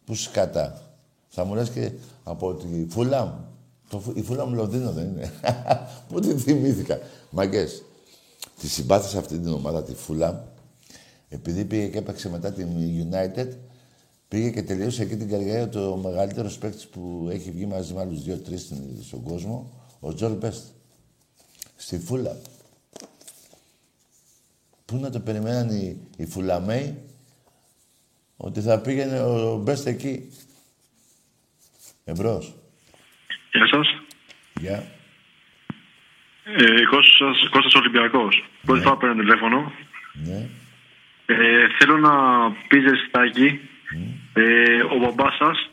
πού σκατά. Θα μου λες και από τη Φούλαμ. Το, η Φούλαμ Λονδίνο δεν είναι. (laughs) πού τη θυμήθηκα. Μαγκές, τη συμπάθησα αυτή την ομάδα, τη Φούλαμ, επειδή πήγε και έπαιξε μετά την United, πήγε και τελείωσε εκεί την καριέρα το μεγαλύτερος παίκτης που έχει βγει μαζί με άλλους δύο-τρεις στον κόσμο, ο Τζορ Μπέστ. Στη Φούλαμ. Πού να το περιμέναν οι, οι Φουλαμέοι ότι θα πήγαινε ο Μπέστ εκεί. Εμπρός. Γεια σας. Γεια. Ε, Κώστας, Κώστας Ολυμπιακός. Πρώτη φορά παίρνω τηλέφωνο. Ναι. Ε, θέλω να πείτε στάκι ε, ο μπαμπάς σας,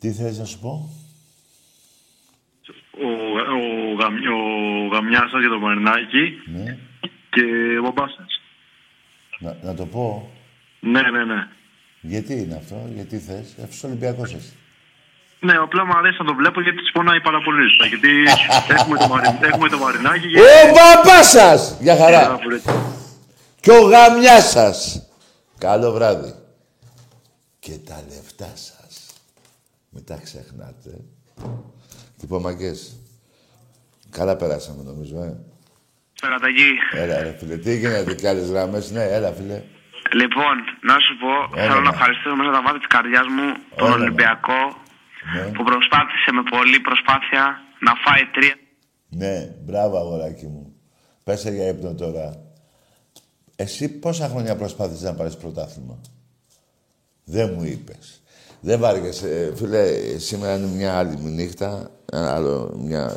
Τι θέλεις να σου πω; ο, ο, γαμ- ο γαμιάς σας για το Μαρινάκι Ναι. και ο μπαμπάς σας. Να, να το πω. Ναι, ναι, ναι. Γιατί είναι αυτό, γιατί θες. Αυτός Ολυμπιακός εσύ. Ναι, απλά μου αρέσει να το βλέπω γιατί σπονάει πάρα πολύ. σωστά, Γιατί (laughs) έχουμε το, μαρι... έχουμε το Μαρινάκι και... Ο μπαμπάς σας! Για χαρά. Πάρα πολύ. Και ο γαμιάς σας. Καλό βράδυ. Και τα λεφτά σας. Μην τα ξεχνάτε. Λοιπόν, μαγκές. Καλά περάσαμε νομίζω, ε. Περαταγή. Έλα, ρε φίλε. Τι γίνεται και άλλες γραμμές. Ναι, έλα, φίλε. Λοιπόν, να σου πω, Έλα, θέλω να να. ευχαριστήσω μέσα τα βάθη της καρδιάς μου τον Έλα, να. Ολυμπιακό Ναι. που προσπάθησε με πολλή προσπάθεια να φάει τρία. Ναι, μπράβο, αγοράκι μου. Πέσε για ύπνο τώρα. Εσύ πόσα χρόνια προσπάθησες να πάρεις πρωτάθλημα; Δεν μου είπες. Δεν βάργεσαι. Φίλε, σήμερα είναι μια άλλη νύχτα. Ένα άλλο, μια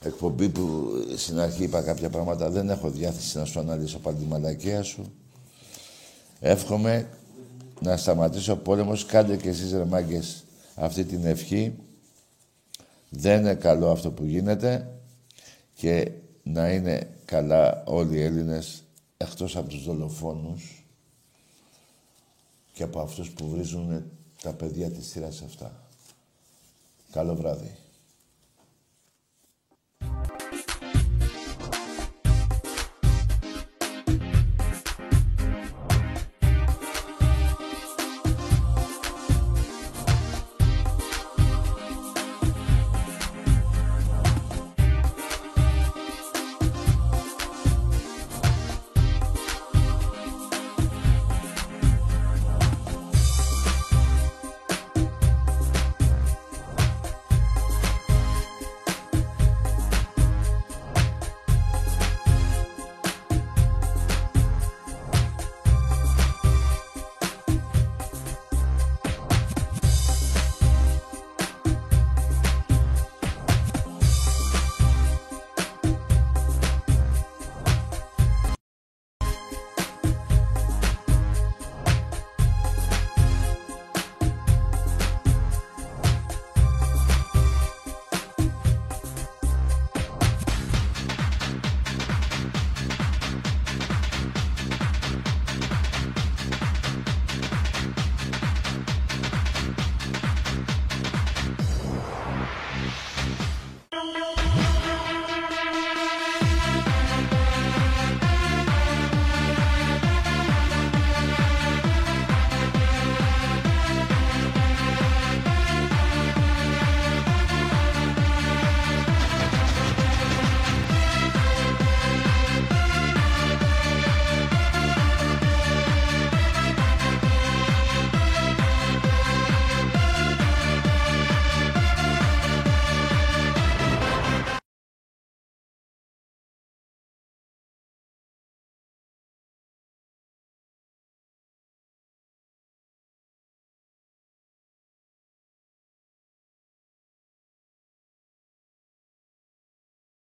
εκπομπή που στην αρχή είπα κάποια πράγματα. Δεν έχω διάθεση να σου αναλύσω πάλι τη μαλακία σου. Εύχομαι να σταματήσει ο πόλεμος. Κάντε και εσείς ρε μάγκες αυτή την ευχή. Δεν είναι καλό αυτό που γίνεται και να είναι καλά όλοι οι Έλληνες εκτός από τους δολοφόνους και από αυτούς που βρίζουν τα παιδιά της σειράς αυτά. Καλό βράδυ.